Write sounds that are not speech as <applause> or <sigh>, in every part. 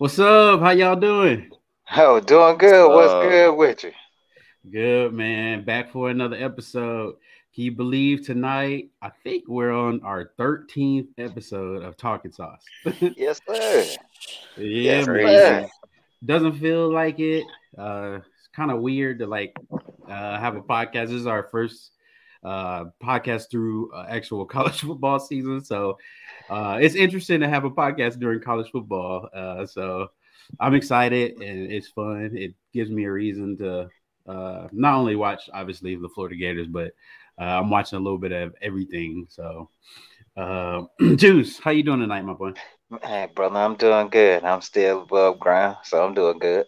What's up? How y'all doing? Oh, doing good. What's Uh, good with you? Good, man. Back for another episode. Can you believe tonight? I think we're on our 13th episode of Talking Sauce. <laughs> Yes, sir. yeah, Yes, man. sir. Doesn't feel like it. Uh, it's kind of weird to like uh, have a podcast. This is our first uh, podcast through uh, actual <laughs> college football season, so uh, it's interesting to have a podcast during college football. Uh, so I'm excited and it's fun. It gives me a reason to uh, not only watch obviously the Florida Gators, but uh, I'm watching a little bit of everything. So, uh, <clears throat> Juice, how you doing tonight, my boy? Hey, brother, I'm doing good. I'm still above ground, so I'm doing good.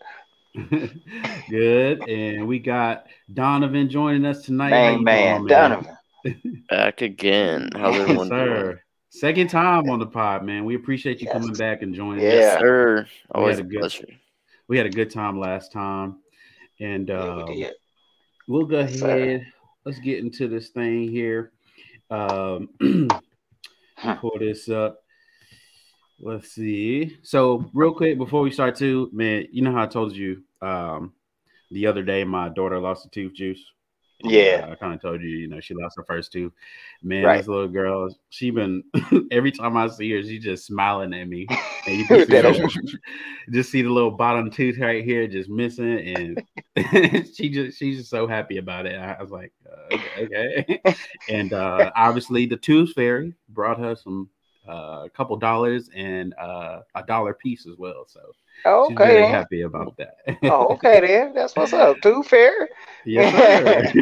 <laughs> Good, and we got Donovan joining us tonight. How you Man, doing, man, Donovan. Back again. How's Yes, everyone doing? sir. Second time on the pod, man. We appreciate you Yes. coming back and joining Yeah. us. Yes, sir. Always a a good- pleasure. We had a good time last time, and Yeah, uh, we did. we'll go Yes, sir. ahead. Let's get into this thing here. Um, <clears throat> pull this up. Let's see. So, real quick before we start, too, man, you know how I told you um, the other day my daughter lost a tooth juice. Yeah. Uh, I kind of told you, you know, she lost her first tooth. Man, Right. this little girl, she been <laughs> every time I see her, she just smiling at me. And you <laughs> can see the- just see the little bottom tooth right here just missing, and <laughs> she just she's just so happy about it. I was like, uh, okay, okay. and uh, obviously the tooth fairy brought her some uh, a couple dollars and uh, a dollar piece as well. So Oh, she's very okay. happy about that. Oh, <laughs> okay then. That's what's up. Too fair. Yes.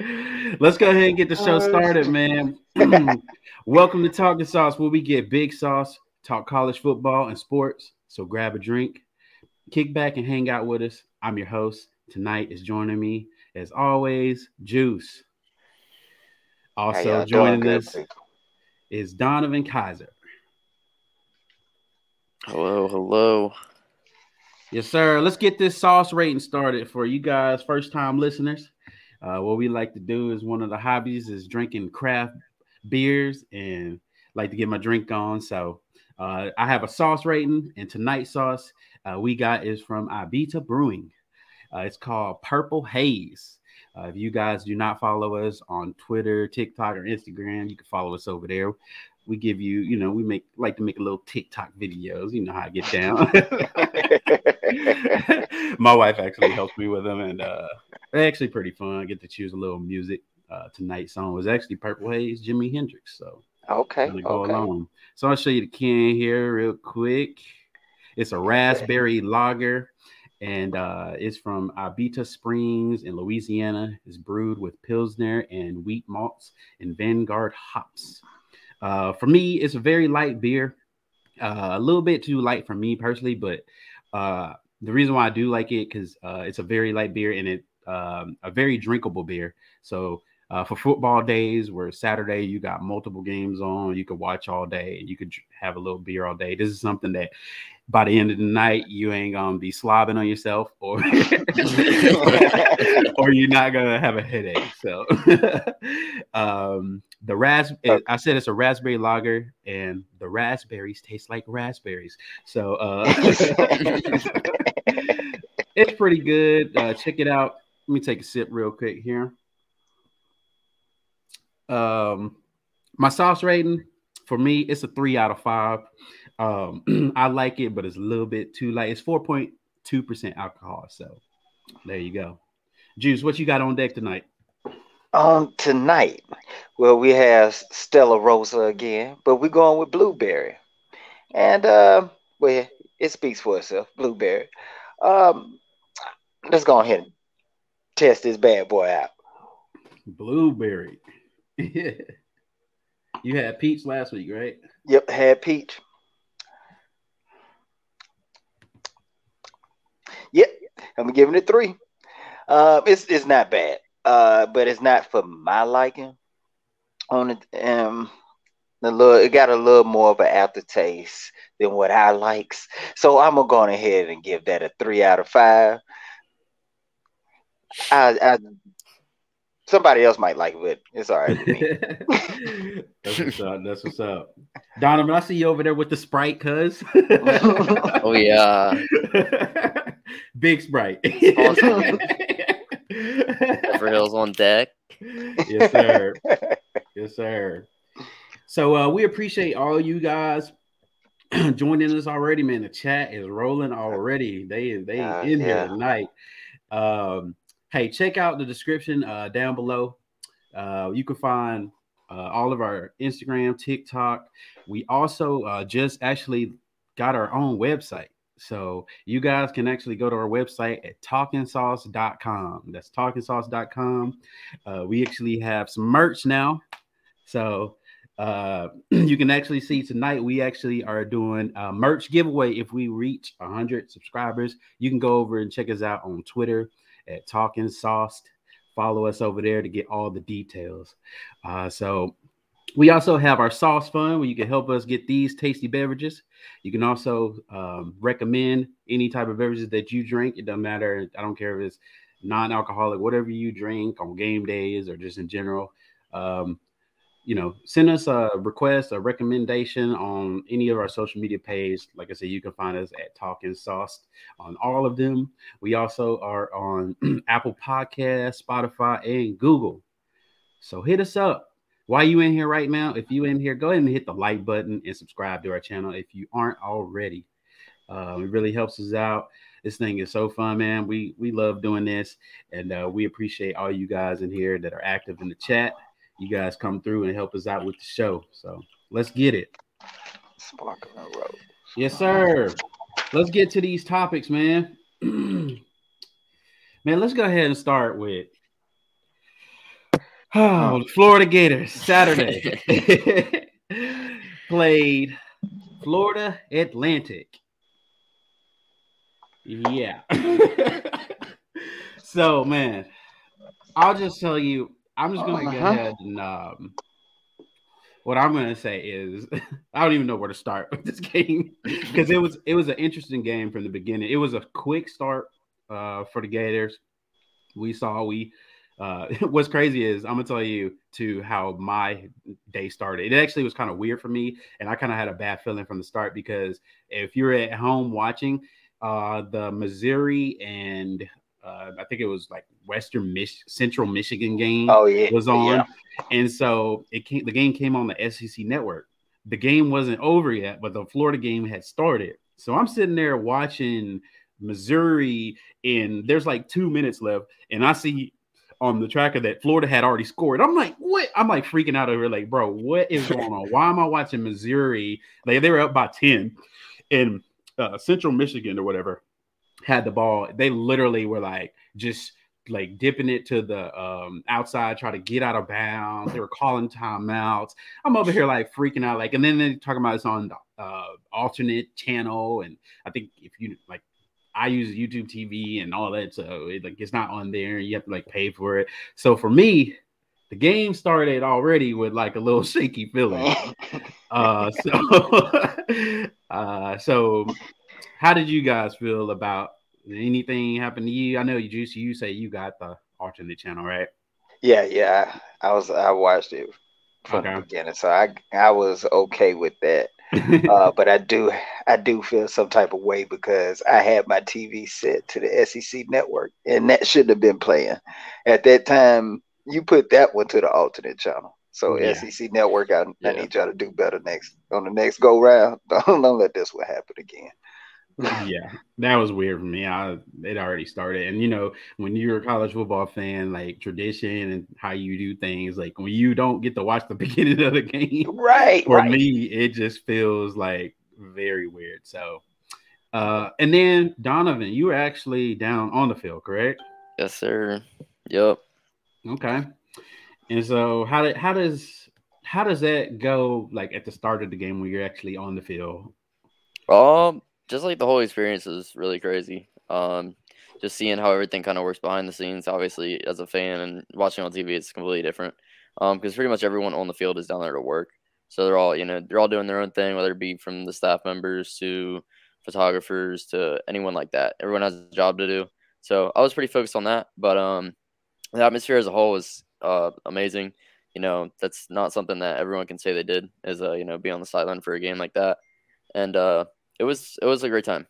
<laughs> Let's go ahead and get the show Oh, started, man. <laughs> <clears throat> Welcome to Talking Sauce, where we get big sauce, talk college football and sports. So grab a drink, kick back, and hang out with us. I'm your host. Tonight is joining me, as always, Juice. Also joining us? Is Donovan Kaiser. Hello, hello. Yes, sir. Let's get this sauce rating started for you guys, first time listeners. Uh, what we like to do is one of the hobbies is drinking craft beers and like to get my drink on. So uh, I have a sauce rating, and tonight's sauce uh, we got is from Abita Brewing. Uh, it's called Purple Haze. Uh, if you guys do not follow us on Twitter, TikTok, or Instagram, you can follow us over there. We give you, you know, we make like to make a little TikTok videos. You know how I get down. <laughs> My wife actually helps me with them, and uh, they're actually pretty fun. I get to choose a little music. Uh, tonight's song was actually Purple Haze, Jimi Hendrix. So okay. go Okay. along. So I'll show you the can here real quick. It's a raspberry lager, and uh, it's from Abita Springs in Louisiana. It's brewed with Pilsner and wheat malts and Vanguard hops. Uh, for me, it's a very light beer, uh, a little bit too light for me personally, but uh, the reason why I do like it because uh, it's a very light beer and it um, a very drinkable beer. So uh, for football days where Saturday you got multiple games on, you could watch all day and you could have a little beer all day. This is something that by the end of the night you ain't gonna be slobbing on yourself or <laughs> or you're not gonna have a headache. So <laughs> um the ras I said it's a raspberry lager and the raspberries taste like raspberries. So uh <laughs> it's pretty good. Uh check it out. Let me take a sip real quick here. Um, my sauce rating for me, it's a three out of five. Um, <clears throat> I like it, but it's a little bit too light. It's four point two percent alcohol. So there you go. Juice, what you got on deck tonight? Um, tonight, well, we have Stella Rosa again, but we're going with blueberry, and uh, well, it speaks for itself. Blueberry. Um, let's go ahead and test this bad boy out. Blueberry. yeah. <laughs> you had peach last week, right? Yep, had peach. Yep, I'm giving it three. Uh, it's it's not bad. Uh, but it's not for my liking. On it, um, the little it got a little more of an aftertaste than what I likes. So I'm gonna go ahead and give that a three out of five. I, I somebody else might like it, but it's all right with me. <laughs> that's what's up. That's what's up. Donovan, I see you over there with the Sprite, cuz. <laughs> Oh yeah, <laughs> Big Sprite. Awesome. <laughs> Hills on deck. yes, sir. Yes, sir. So uh, we appreciate all you guys <clears throat> joining us already, man. The chat is rolling already. They they Uh, in yeah. here tonight. Um, hey, check out the description uh, down below. Uh, you can find uh, all of our Instagram, TikTok. We also uh, just actually got our own website. So you guys can actually go to our website at talkingsauce.com. That's talkingsauce.com. Uh, we actually have some merch now. So uh, <clears throat> you can actually see tonight we actually are doing a merch giveaway if we reach 100 subscribers. You can go over and check us out on Twitter at Talking Sauced. Follow us over there to get all the details. Uh, so we also have our sauce fund where you can help us get these tasty beverages. You can also um, recommend any type of beverages that you drink. It doesn't matter. I don't care if it's non-alcoholic, whatever you drink on game days or just in general. Um, you know, send us a request, a recommendation on any of our social media pages. Like I said, you can find us at Talking Sauce on all of them. We also are on <clears throat> Apple Podcasts, Spotify, and Google. So hit us up. While you in here right now, if you in here, go ahead and hit the like button and subscribe to our channel if you aren't already. Uh, it really helps us out. This thing is so fun, man. We we love doing this, and uh, we appreciate all you guys in here that are active in the chat. You guys come through and help us out with the show. So let's get it. Yes, sir. Let's get to these topics, man. <clears throat> man, let's go ahead and start with oh, the Florida Gators Saturday <laughs> played Florida Atlantic. Yeah. <laughs> so, man, I'll just tell you, I'm just going to go Uh-huh. ahead and um, what I'm going to say is <laughs> I don't even know where to start with this game because it was it was an interesting game from the beginning. It was a quick start uh, for the Gators. We saw we uh, <laughs> what's crazy is I'm gonna tell you to how my day started. It actually was kind of weird for me, and I kind of had a bad feeling from the start because if you're at home watching uh, the Missouri and uh, I think it was like Western Mich- Central Michigan game Oh yeah, was on, Yeah. and so it came. The game came on the SEC network. The game wasn't over yet, but the Florida game had started. So I'm sitting there watching Missouri, and there's like two minutes left, and I see on the tracker that Florida had already scored. I'm like, what? I'm like freaking out over, like, bro, what is <laughs> going on? Why am I watching Missouri? Like they were up by ten, and uh, Central Michigan or whatever had the ball. They literally were like just like dipping it to the um outside, try to get out of bounds. They were calling timeouts. I'm over here like freaking out, like, and then they're talking about it's on the uh alternate channel, and I think if you like. I use YouTube TV and all that, so it like it's not on there. You have to like pay for it. So for me, the game started already with like a little <laughs> shaky feeling. <laughs> Uh, so, <laughs> uh, so how did you guys feel about anything happened to you? I know you, Juicy, you say you got the alternate channel, right? yeah, yeah. I, I was I watched it from Okay. the beginning, so I I was okay with that. Uh, but I do I do feel some type of way because I had my TV set to the SEC network, and that shouldn't have been playing at that time. You put that one to the alternate channel. So Yeah. SEC network, I, I need y'all to do better next on the next go round. <laughs> Don't, don't let this one happen again. <laughs> yeah, that was weird for me. I it already started, and you know, when you're a college football fan, like tradition and how you do things, like when you don't get to watch the <laughs> beginning of the game, Right, for right. me, it just feels like very weird. So, uh, and then Donovan, you were actually down on the field, correct? Yes, sir. Yep. Okay. And so, how did how does how does that go? Like at the start of the game when you're actually on the field? Um, just like the whole experience is really crazy. Um, just seeing how everything kind of works behind the scenes. Obviously, as a fan and watching on TV, it's completely different. Um, because pretty much everyone on the field is down there to work, so they're all you know they're all doing their own thing, whether it be from the staff members to photographers to anyone like that. Everyone has a job to do. So I was pretty focused on that, but um, the atmosphere as a whole was uh amazing. you know, that's not something that everyone can say they did is uh, you know, be on the sideline for a game like that. And uh it was it was a great time.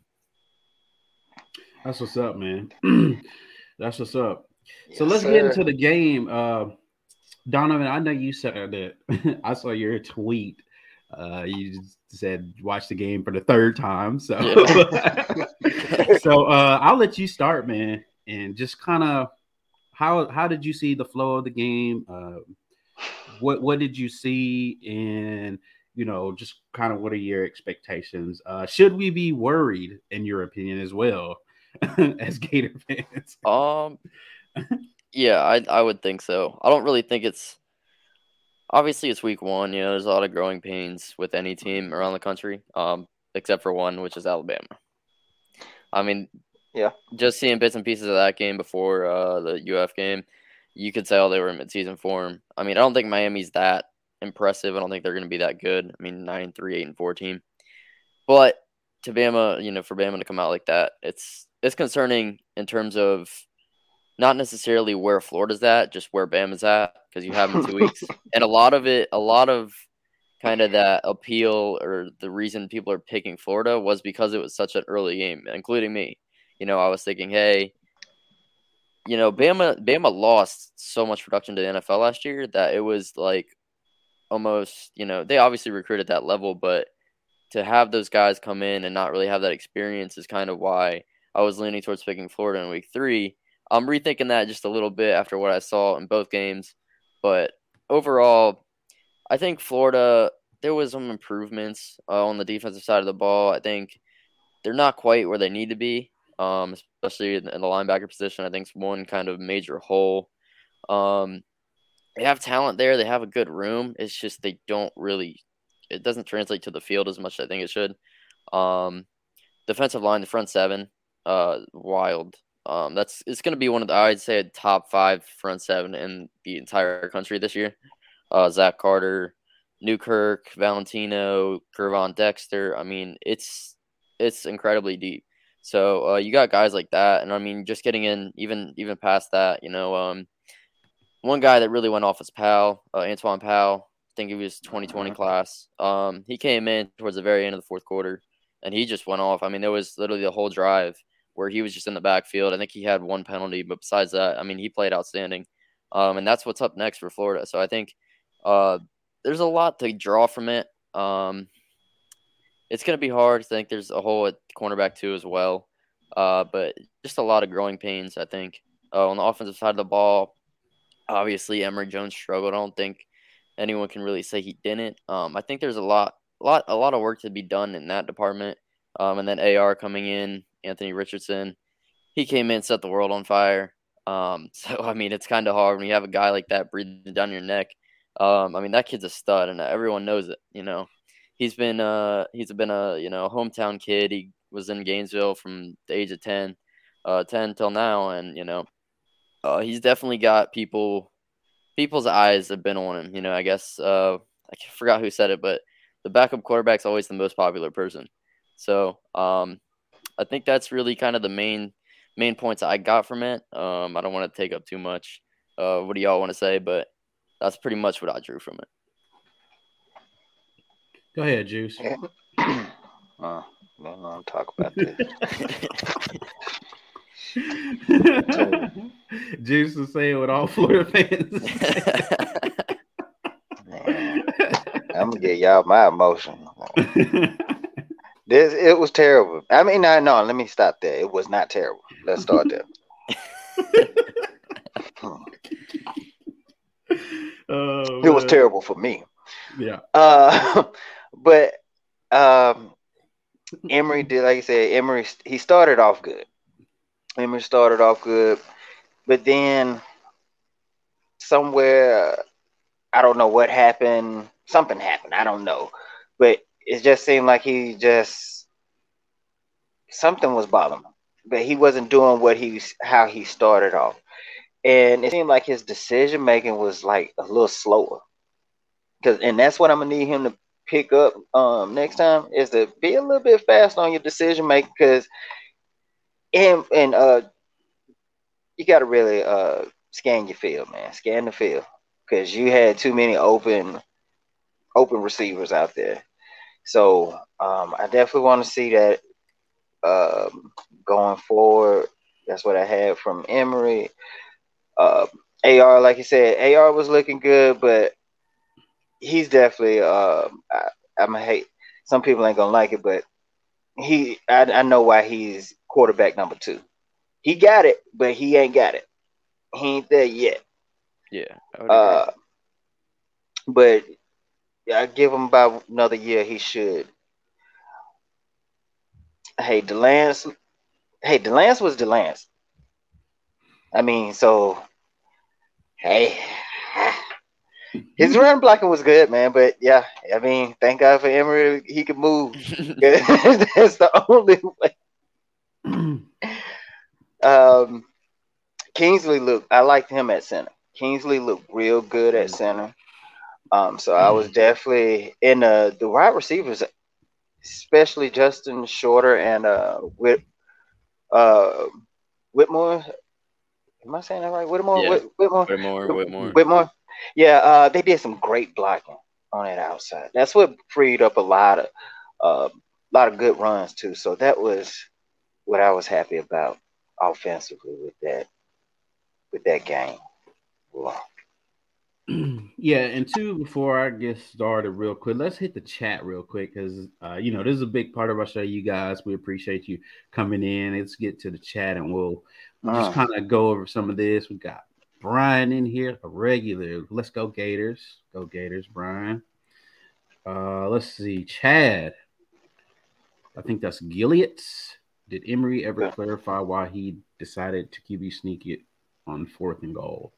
That's what's up, man. <clears throat> That's what's up. Yes, so let's sir. get into the game. Uh, Donovan, I know you said that. <laughs> I saw your tweet. Uh, you said watch the game for the third time. So, <laughs> so uh, I'll let you start, man, and just kind of how how did you see the flow of the game? Uh, what what did you see, and you know, just kind of what are your expectations? Uh, should we be worried, in your opinion, as well <laughs> as Gator fans? <laughs> Um, yeah, I I would think so. I don't really think it's obviously it's week one. You know, there's a lot of growing pains with any team around the country, um, except for one, which is Alabama. I mean, Yeah. just seeing bits and pieces of that game before uh, the UF game, you could say, oh, they were in midseason form. I mean, I don't think Miami's that impressive. I don't think they're going to be that good. I mean, nine and three, eight and four team, but to Bama, you know, for Bama to come out like that, it's it's concerning in terms of not necessarily where Florida's at, just where Bama's at, because you have them two weeks. <laughs> And a lot of it, a lot of kind of that appeal or the reason people are picking Florida was because it was such an early game, including me. You know, I was thinking, hey, you know, Bama Bama lost so much production to the NFL last year that it was like almost, you know, they obviously recruit at that level, but to have those guys come in and not really have that experience is kind of why I was leaning towards picking Florida in week three. I'm rethinking that just a little bit after what I saw in both games, but overall, I think Florida there was some improvements uh, on the defensive side of the ball. I think they're not quite where they need to be, um, especially in, the linebacker position. I think it's one kind of major hole. Um, they have talent there. They have a good room. It's just they don't really. It doesn't translate to the field as much as I think it should. Um, defensive line, the front seven, uh, wild. Um, that's it's going to be one of the I'd say top five front seven in the entire country this year. Uh, Zach Carter, Newkirk, Valentino, Gervon Dexter. I mean, it's it's incredibly deep. So uh, you got guys like that, and I mean, just getting in even even past that, you know, um, one guy that really went off was Powell, uh, Antwaun Powell. I think he was 2020 class. Um, he came in towards the very end of the fourth quarter, and he just went off. I mean, there was literally the whole drive where he was just in the backfield. I think he had one penalty, but besides that, I mean, he played outstanding. Um, and that's what's up next for Florida. So I think uh, there's a lot to draw from it. Um, it's going to be hard. I think there's a hole at cornerback too as well. Uh, but just a lot of growing pains, I think. Uh, on the offensive side of the ball, obviously Emory Jones struggled. I don't think anyone can really say he didn't. Um, I think there's a lot, lot, a lot of work to be done in that department. Um, and then AR coming in, Anthony Richardson, he came in, set the world on fire. Um, <laughs> so I mean, it's kind of hard when you have a guy like that breathing down your neck. Um, I mean, that kid's a stud, and everyone knows it. You know, he's been uh he's been a you know hometown kid. He was in Gainesville from the age of 10, uh, 10 till now, and you know, uh, he's definitely got people people's eyes have been on him. You know, I guess uh, I forgot who said it, but the backup quarterback's always the most popular person. So um, I think that's really kind of the main main points I got from it. Um, I don't want to take up too much. Uh, what do y'all want to say? But that's pretty much what I drew from it. Go ahead, Juice. <clears throat> uh, I don't want to talk about this. <laughs> <laughs> Juice is saying what all Florida fans. I'm gonna get y'all my emotion. This it was terrible. I mean, no, no. Let me stop there. It was not terrible. Let's start there. <laughs> oh, It was terrible for me. Yeah. Uh, <laughs> but um, Emory did, like I said, Emory he started off good. Emory started off good, but then somewhere I don't know what happened. Something happened. I don't know, but it just seemed like he just something was bothering him. But he wasn't doing what he how he started off, and it seemed like his decision making was like a little slower. Cause and that's what I'm gonna need him to pick up um next time is to be a little bit fast on your decision making because and and uh you gotta really uh scan your field, man. Scan the field. because you had too many open open receivers out there. So um, I definitely want to see that um, going forward. That's what I had from Emory. Uh, AR, like you said, AR was looking good, but he's definitely. Uh, I, I'm gonna hate. Some people ain't gonna like it, but he. I, I know why he's quarterback number two. He got it, but he ain't got it. He ain't there yet. Yeah. Uh, but I give him about another year. He should. Hey, Delance. Hey, Delance was Delance. I mean, so hey, <sighs> his run blocking was good, man. But yeah, I mean, thank God for Emory. He could move. <laughs> <laughs> That's the only way. Um, Kingsley looked. I liked him at center. Kingsley looked real good at center. Um, so I was definitely in the the wide receivers, especially Justin Shorter and uh Whit uh Whittemore. Am I saying that right? Whittemore, Yeah. Whit, Whittemore, Whittemore, Whittemore. Whittemore. Yeah, uh, they did some great blocking on that outside. That's what freed up a lot of uh, lot of good runs too. So that was what I was happy about offensively with that with that game. Wow. <clears throat> yeah, and two, before I get started, real quick, let's hit the chat real quick because uh, you know this is a big part of our show. You guys, we appreciate you coming in. Let's get to the chat, and we'll just Uh, kind of go over some of this. We got Brian in here, a regular. Let's go Gators, go Gators, Brian. Uh, let's see, Chad. I think that's Gilead. Did Emory ever Yeah. clarify why he decided to QB sneak it on fourth and goal?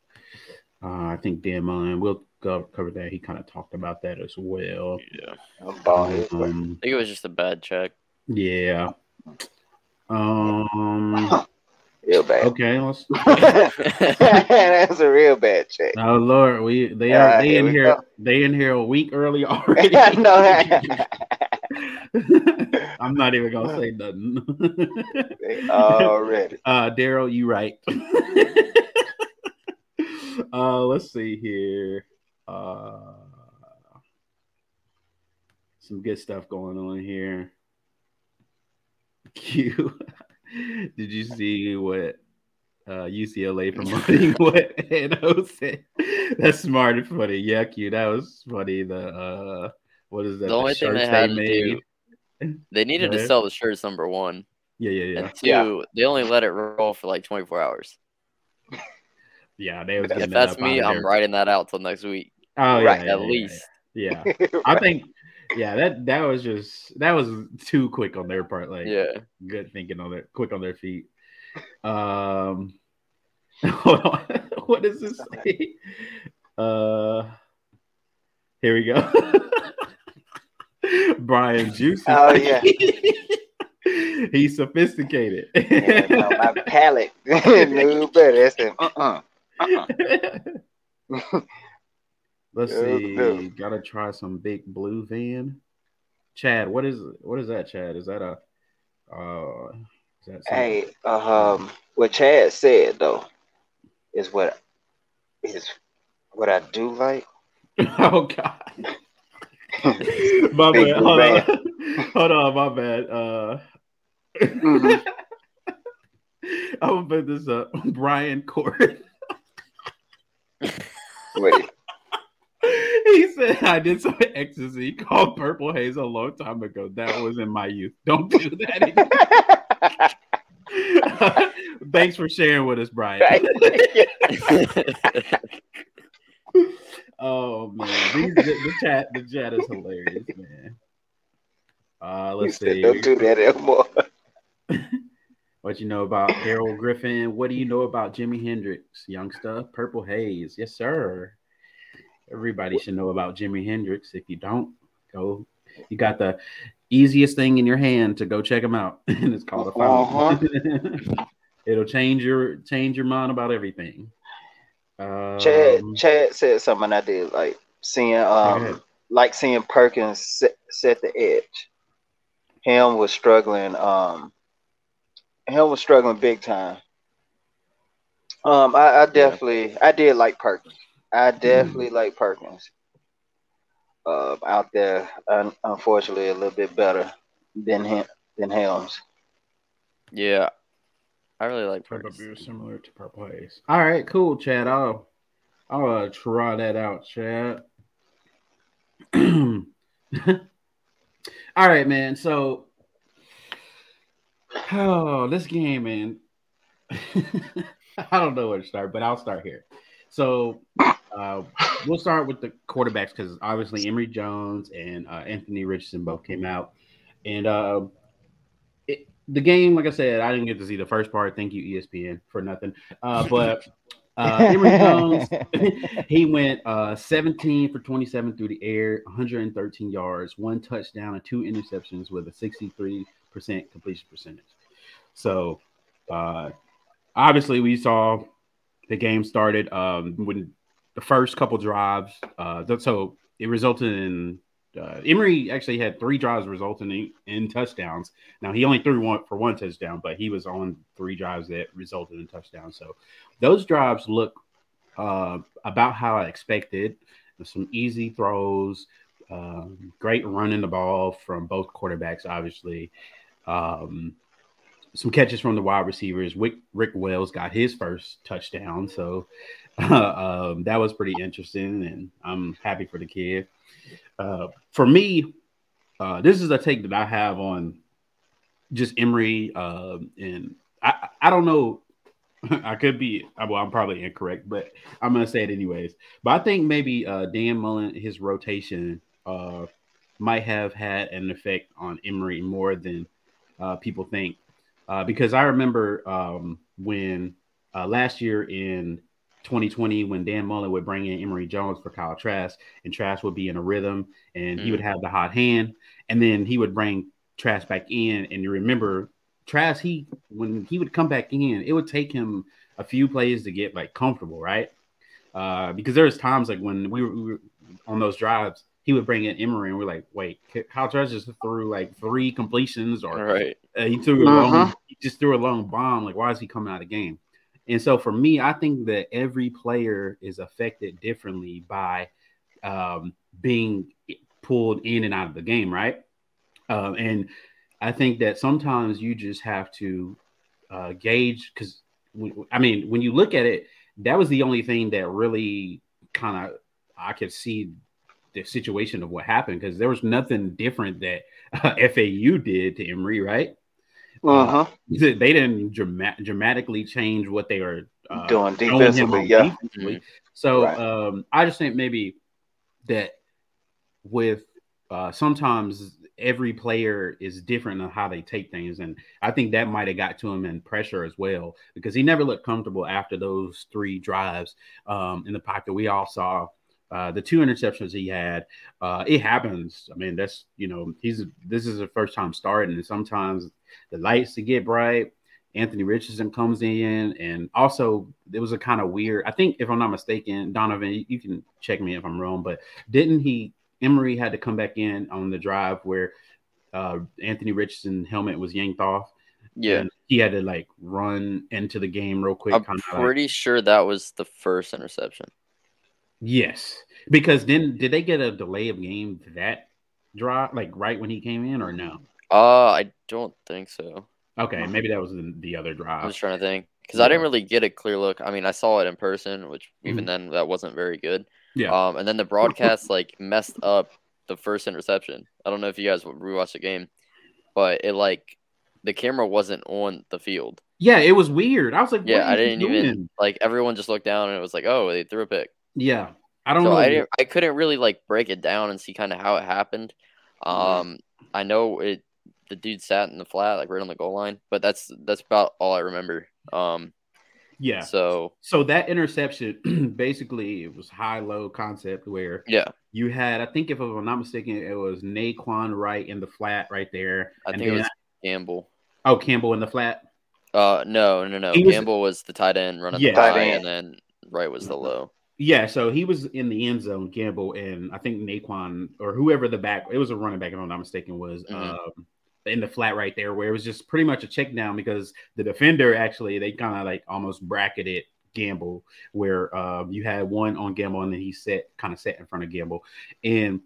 Uh, I think Dan Mullen, we'll go cover that. He kind of talked about that as well. Yeah. I'm bald Um, I think it was just a bad check. yeah. Um. <laughs> real bad. Okay. Let's. <laughs> That's a real bad check. Oh Lord, we they Yeah, are they here in we here they in here a week early already. <laughs> I know. <laughs> I'm not even gonna say nothing. They already. <laughs> uh Daryl, you right. <laughs> uh let's see here. Uh some good stuff going on here. Q. Did you see what uh UCLA promoting what Hano said? That's smart and funny. Yeah, Q. That was funny. The uh what is that? The only thing they shirts had to do, they needed Go to sell the shirts number one, Yeah, yeah, yeah. and two, Yeah. they only let it roll for like 24 hours. Yeah, they was If getting If it that's up me, I'm there. writing that out till next week Oh, yeah, Right, yeah, at yeah, least. Yeah. yeah. <laughs> I think yeah, that that was just that was too quick on their part. Like Yeah. good thinking on their quick on their feet. Um <laughs> hold on. <laughs> what does this say? Uh here we go. <laughs> Brian Juicy. Oh, yeah. <laughs> He's sophisticated. Yeah, no, my <laughs> palate knew better. That's the uh-uh. Uh-uh. Let's see. yeah. Gotta try some big blue van. Chad, what is what is that, Chad? Is that a uh is that something? Hey, um, what Chad said though is what is what I do like. oh god. <laughs> my bad. Hold on. <laughs> Hold on, my bad. Uh Mhm. <laughs> I'm gonna put this up. Brian Court. Wait, he said I did some ecstasy called Purple Haze a long time ago. That was in my youth. Don't do that anymore. Thanks for sharing with us, Brian. Oh man, These, the, the chat, the chat is hilarious, man. Uh, let's see. don't do that anymore. <laughs> What you know about Harold Griffin? What do you know about Jimi Hendrix? Young stuff, Purple Haze. Yes, sir. Everybody should know about Jimi Hendrix. If you don't, go. You got the easiest thing in your hand to go check them out, <laughs> and it's called a phone. <laughs> It'll change your change your mind about everything. Um, Chad Chad said something I did like seeing um like seeing Perkins set, set the edge. Him was struggling. Um, him was struggling big time. Um, I, I definitely I did like Perkins. I definitely mm. like Perkins. Uh, out there, unfortunately, a little bit better than him than Helms. Yeah, I really like purple Probably similar to Purple Haze. All right, cool, Chad. I'll I'll uh, try that out, Chad. <clears throat> All right, man. So, oh, this game, man. <laughs> I don't know where to start, but I'll start here. So, uh, we'll start with the quarterbacks because obviously Emory Jones and uh, Anthony Richardson both came out, and uh, the game, like I said, I didn't get to see the first part. Thank you, ESPN, for nothing. Uh, but uh, Emory <laughs> Jones, <laughs> he went uh, 17 for 27 through the air, 113 yards, one touchdown, and two interceptions with a 63% completion percentage. So, uh, obviously, we saw the game started um, when the first couple drives. Uh, so it resulted in uh, Emory actually had three drives resulting in, in, touchdowns. Now he only threw one for one touchdown, but he was on three drives that resulted in touchdowns. So those drives look uh, about how I expected. Some easy throws, um, great running the ball from both quarterbacks, obviously. Um, some catches from the wide receivers. Rick, Rick Wells got his first touchdown, so uh, <laughs> um, that was pretty interesting, and I'm happy for the kid. Uh, for me, uh, this is a take that I have on just Emory, uh, and I I don't know. <laughs> I could be well. I'm probably incorrect, but I'm gonna say it anyways. But I think maybe uh, Dan Mullen, his rotation, uh, might have had an effect on Emory more than uh, people think, uh, because I remember um, when uh, last year in 2020 when Dan Mullen would bring in Emory Jones for Kyle Trask, and Trask would be in a rhythm, and mm. he would mm. have the hot hand, and then he would bring Trask back in, and you remember Trask, he when he would come back in, it would take him a few plays to get like comfortable, right? Uh, because was times like when we were, we were, on those drives, he would bring in Emory, and we're like, wait, Kyle Trask just threw like three completions, or right. Uh, he threw a uh-huh. long, he just threw a long bomb. Like, why is he coming out of the game? And so for me, I think that every player is affected differently by um, being pulled in and out of the game, right? Um, and I think that sometimes you just have to uh, gauge because I mean, when you look at it, that was the only thing that really kind of I could see the situation of what happened because there was nothing different that <laughs> uh, FAU did to Emory, right? Uh-huh. Uh, they didn't drama- dramatically change what they are uh, doing defensively. Yeah. Defensively. Mm-hmm. So right. um, I just think maybe that with uh, sometimes every player is different on how they take things, and I think that might have got to him in pressure as well because he never looked comfortable after those three drives um, in the pocket. We all saw uh, the two interceptions he had, uh, it happens. I mean, that's you know, he's this is the first time starting, and sometimes the lights to get bright. Anthony Richardson comes in, and also it was a kind of weird. I think, if I'm not mistaken, Donovan, you can check me if I'm wrong, but didn't he? Emory had to come back in on the drive where uh, Anthony Richardson helmet was yanked off. Yeah, he had to like run into the game real quick. I'm pretty like, sure that was the first interception. Yes, because then did they get a delay of game to that drive like right when he came in or no? Uh, I don't think so. Okay, maybe that was the, the other drive. I was trying to think because yeah. I didn't really get a clear look. I mean, I saw it in person, which even mm-hmm. then that wasn't very good. Yeah. Um, and then the broadcast like messed up the first interception. I don't know if you guys rewatched the game, but it like the camera wasn't on the field. Yeah, it was weird. I was like, yeah, I didn't even like everyone just looked down and it was like, oh, they threw a pick. Yeah, I don't so know. I didn't. I couldn't really like break it down and see kind of how it happened. Um, I know it the dude sat in the flat, like right on the goal line. But that's that's about all I remember. Um, yeah. So so that interception <clears throat> basically it was high low concept where yeah you had I think if I'm not mistaken it was Nay'Quan Wright in the flat right there. I think it was Gamble. Oh, Gamble in the flat. Uh, no, no, no. He Gamble was, was, the tight end running yeah, the high, and then right was the low. Yeah, so he was in the end zone, Gamble, and I think Nay'Quan or whoever the back, it was a running back, if I'm not mistaken, was mm-hmm. um, in the flat right there where it was just pretty much a check down because the defender actually they kind of like almost bracketed Gamble, where uh, you had one on Gamble and then he set kind of set in front of Gamble, and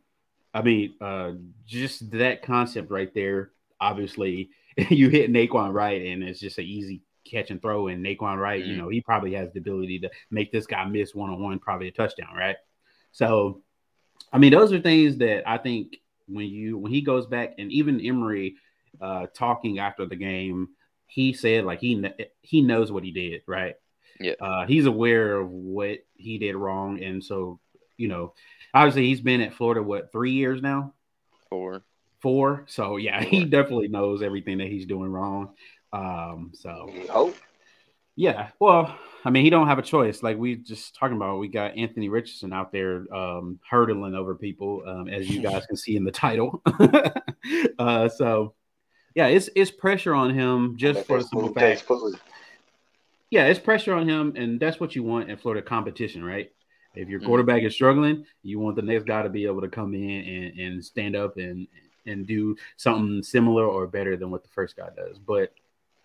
I mean, uh, just that concept right there. Obviously, <laughs> you hit Nay'Quan Wright, and it's just an easy catch and throw. And Nay'Quan Wright, mm-hmm. you know, he probably has the ability to make this guy miss one on one, probably a touchdown, right? So, I mean, those are things that I think when you when he goes back, and even Emory uh, talking after the game, he said like he he knows what he did, right? Yeah, uh, he's aware of what he did wrong, and so you know, obviously he's been at Florida what three years now, four, four. So yeah, he definitely knows everything that he's doing wrong. Um, so oh, yeah. Well, I mean, he don't have a choice. Like we just talking about, we got Anthony Richardson out there um, hurdling over people, um, as you guys can see in the title. <laughs> uh, so yeah, it's it's pressure on him just for the simple fact. Yeah, it's pressure on him, and that's what you want in Florida competition, right? If your mm-hmm. quarterback is struggling, you want the next guy to be able to come in and, and stand up and and do something similar or better than what the first guy does. But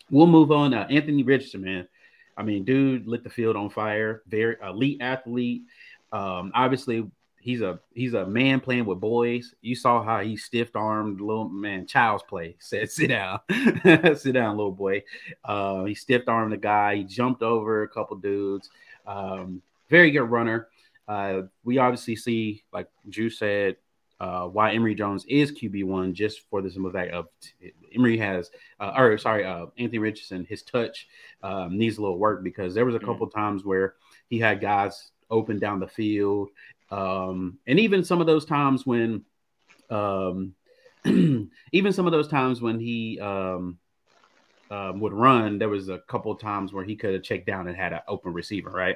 we'll move on. Uh, Anthony Richardson, man. I mean, dude lit the field on fire. Very elite athlete. Um, obviously, he's a he's a man playing with boys. You saw how he stiff armed little man child's play. <laughs> Said, "Sit down, <laughs> sit down, little boy." Uh, he stiff armed the guy. He jumped over a couple dudes. Um, very good runner. Uh, we obviously see, like Drew said, uh, why Emory Jones is QB one just for the simple fact of Emory has, uh, or sorry, uh, Anthony Richardson, his touch um, needs a little work because there was a mm. couple mm. times where he had guys open down the field, um, and even some of those times when, um, <clears throat> even some of those times when he um, um, would run, there was a couple times where he could have checked down and had an open receiver, right?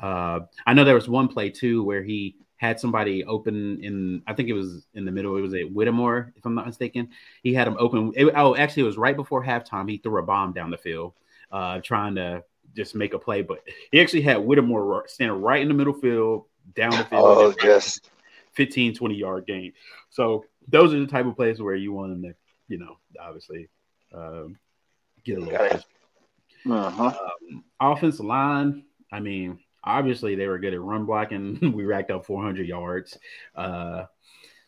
Uh, I know there was one play too where he had somebody open in I think it was in the middle. It was at Whittemore, if I'm not mistaken. He had him open. It, oh, actually, it was right before halftime. He threw a bomb down the field, uh, trying to just make a play. But he actually had Whittemore standing right in the middle field, down the field. Oh, just 15, 20 yard game. So those are the type of plays where you want him to, you know, obviously um, get a little. Uh-huh. Um, offensive line. I mean, obviously they were good at run blocking. <laughs> we racked up 400 yards. Uh,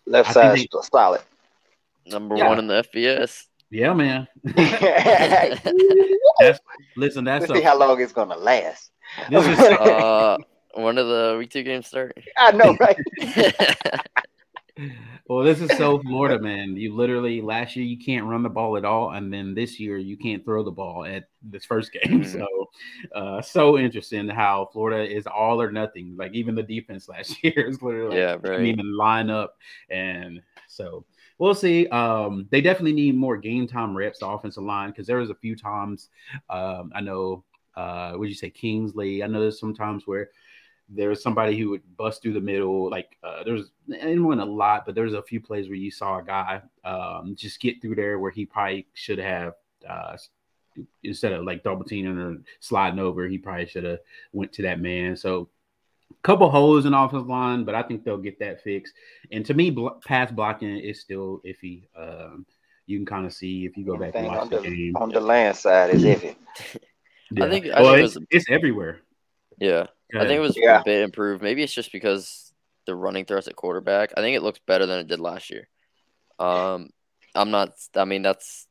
Left side they, solid. Number yeah. one in the FBS. Yeah, man. <laughs> <laughs> that's, listen, that's Let's a, see how long it's gonna last. This is uh, one of the week two games start. I know, right? Well, this is so <laughs> Florida, man. You literally last year you can't run the ball at all, and then this year you can't throw the ball at this first <laughs> game. Mm-hmm. So, uh, so interesting how Florida is all or nothing. Like even the defense last <laughs> year is literally yeah, right. can even line up, and so we'll see. Um, they definitely need more game time reps, the offensive line, because there was a few times um, I know. Uh, would you say Kingsley? I know there's some times where there was somebody who would bust through the middle. Like uh, there was, anyone a lot, but there was a few plays where you saw a guy um, just get through there where he probably should have uh, instead of like double teaming or sliding over, he probably should have went to that man. So a couple holes in offensive line, but I think they'll get that fixed. And to me, bl- pass blocking is still iffy. Um, you can kind of see if you go back and watch the, the, game on the land side is iffy. yeah. <laughs> I think, I well, think it's, it's everywhere. Yeah, I think it was yeah. a bit improved. Maybe it's just because the running throws at quarterback. I think it looks better than it did last year. Um, I'm not. I mean, that's.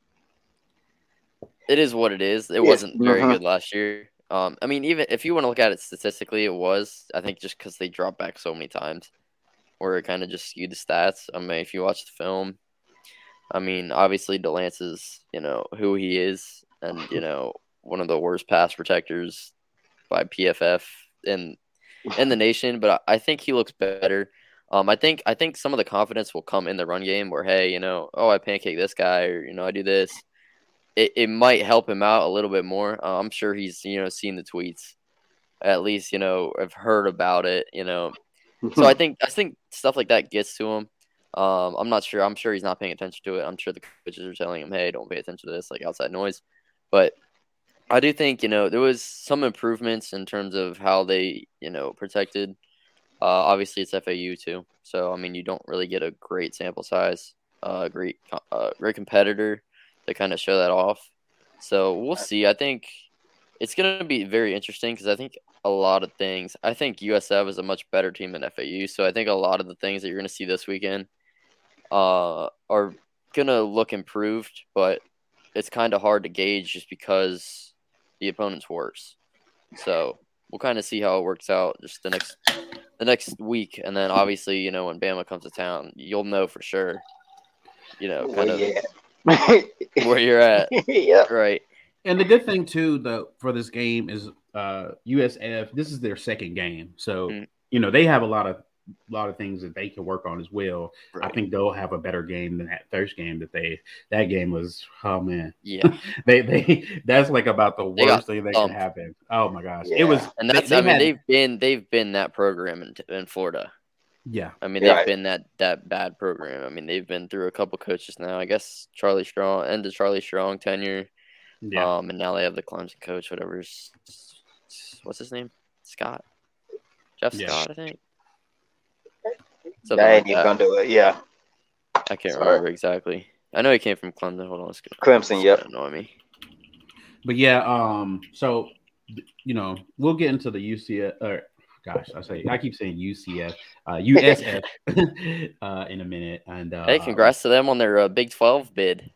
It is what it is. It yeah. wasn't very uh-huh. good last year. Um, I mean, even if you want to look at it statistically, it was. I think just because they dropped back so many times, where it kind of just skewed the stats. I mean, if you watch the film, I mean, obviously Delance is, you know, who he is, and you know, one of the worst pass protectors by PFF in in the nation, but I think he looks better. Um, I think I think some of the confidence will come in the run game where hey, you know, oh, I pancake this guy or you know, I do this. It, it might help him out a little bit more. Uh, I'm sure he's you know seen the tweets, at least you know I've heard about it. You know, so I <laughs> think I think stuff like that gets to him. Um, I'm not sure. I'm sure he's not paying attention to it. I'm sure the coaches are telling him, "Hey, don't pay attention to this," like outside noise. But I do think you know there was some improvements in terms of how they you know protected. Uh, obviously, it's FAU too, so I mean you don't really get a great sample size, uh, great uh, great competitor to kind of show that off. So we'll see. I think it's going to be very interesting because I think a lot of things. I think USF is a much better team than FAU, so I think a lot of the things that you're going to see this weekend uh, are going to look improved, but it's kind of hard to gauge just because the opponent's worse. So we'll kind of see how it works out just the next the next week, and then obviously you know when Bama comes to town, you'll know for sure. You know, kind Well, of yeah. <laughs> where you're at, <laughs> yeah. right? And the good thing too, though, for this game is uh USF. This is their second game, so Mm. you know they have a lot of lot of things that they can work on as well. I think they'll have a better game than that first game that they. That game was oh man, Yeah, <laughs> they they that's like about the They got worst thing that thumped. can happen. Oh my gosh, Yeah. it was. and they- that's they I mean had- they've been they've been that program in, in Florida. yeah I mean, they've Right. been that that bad program. I mean, they've been through a couple coaches now. I guess Charlie Strong, end of Charlie Strong tenure. yeah. Um, and now they have the Clemson coach, whatever's what's his name, Scott, Jeff Yeah. Scott, I think. I Something ain't like even that. gonna do it. Yeah. I can't Sorry. remember exactly. I know he came from Clemson. Hold on, let's go. Clemson, yep. Annoy me. But yeah, um, so you know, we'll get into the UCF or gosh, I say I keep saying UCF, uh, <laughs> USF <laughs> uh, in a minute. And uh, Hey, congrats to them on their uh, Big Twelve bid.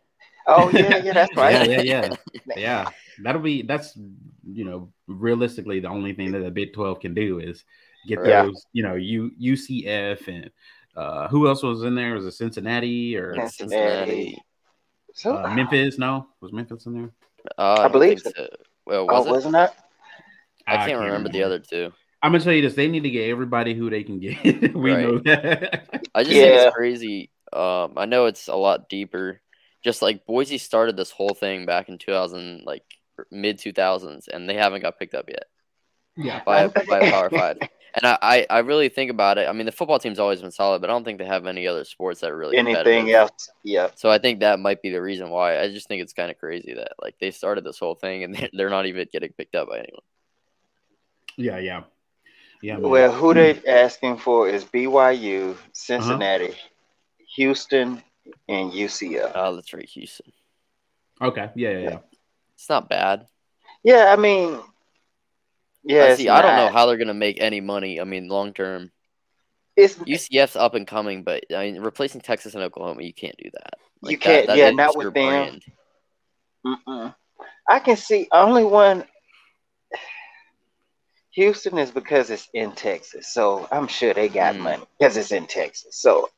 Oh yeah, yeah, that's Yeah, <laughs> right. yeah, yeah, yeah. That'll be that's you know realistically the only thing that the Big Twelve can do is get Yeah. those you know U UCF and uh, who else was in there? Was it Cincinnati or Yes. Cincinnati. So, uh, Memphis? No, was Memphis in there? Uh, I believe think so. Well, oh, was it? wasn't that? I can't remember the other two. I'm gonna tell you this: they need to get everybody who they can get. <laughs> we Right. know that. I just think it's crazy. Um, I know it's a lot deeper. Just like Boise started this whole thing back in 2000, like mid 2000s, and they haven't got picked up yet yeah, by by a Power Five. <laughs> And I, I, I really think about it. I mean, the football team's always been solid, but I don't think they have any other sports that are really Anything else? Yeah. So I think that might be the reason why. I just think it's kind of crazy that like they started this whole thing and <laughs> they're, they're not even getting picked up by anyone. yeah, yeah, yeah. man. Well, who they're asking for is BYU, Cincinnati, Uh-huh. Houston, and UCF. Oh, let's rate Houston. okay, yeah, yeah, yeah. It's not bad. Yeah, I mean, yeah. I see. I don't know how they're gonna make any money. I mean, long term. it's UCF's up and coming, but I mean, replacing Texas and Oklahoma, you can't do that. You can't- that yeah, not with them. Mm-mm. I can see only one. Houston is because it's in Texas, so I'm sure they got Mm. money because it's in Texas. So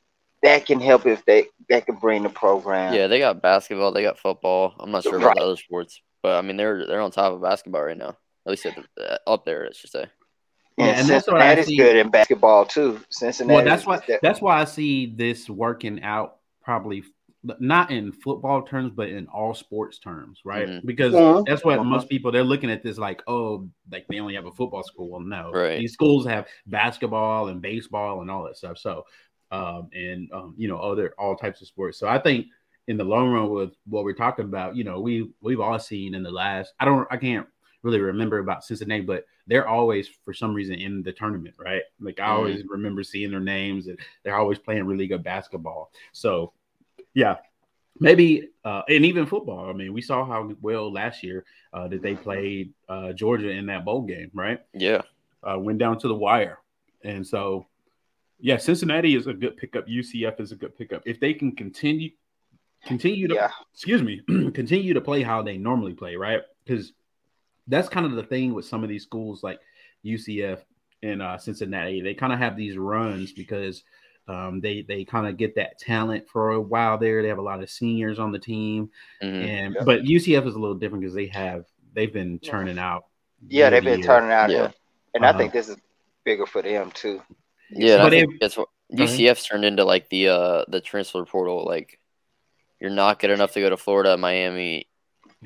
that can help if they that can bring the program. Yeah, they got basketball, they got football. I'm not sure about Right. the other sports, but I mean, they're they're on top of basketball right now. At least at the, uh, up there, I should say. Yeah, and, and that's what I Cincinnati's see- good in basketball too. Cincinnati. Well, that's why that's why I see this working out probably not in football terms, but in all sports terms, right? Mhm. Because that's what Mhm. most people they're looking at this like, oh, like they only have a football school. Well, no, Right. these schools have basketball and baseball and all that stuff. So, um, and um, you know, other all types of sports. So I think in the long run, with what we're talking about, you know, we we've all seen in the last. I don't, I can't really remember about Cincinnati, but they're always for some reason in the tournament, right? Like I Mhm. always remember seeing their names and they're always playing really good basketball. So yeah, maybe uh and even football. I mean, we saw how well last year uh that they played uh Georgia in that bowl game, right? Yeah, Uh went down to the wire. And so yeah, Cincinnati is a good pickup. UCF is a good pickup. If they can continue continue to yeah. excuse me, <clears throat> continue to play how they normally play, right? Because that's kind of the thing with some of these schools like UCF and uh, Cincinnati. They kind of have these runs because um, they they kind of get that talent for a while there. They have a lot of seniors on the team, Mhm. and Yeah. but UCF is a little different because they have they've been turning out. Yeah, they've been year. turning out, Yeah. and I Uh-huh. think this is bigger for them too. yeah. and I But think if- that's what UCF's turned into like the uh the transfer portal. Like, you're not good enough to go to Florida, Miami, Go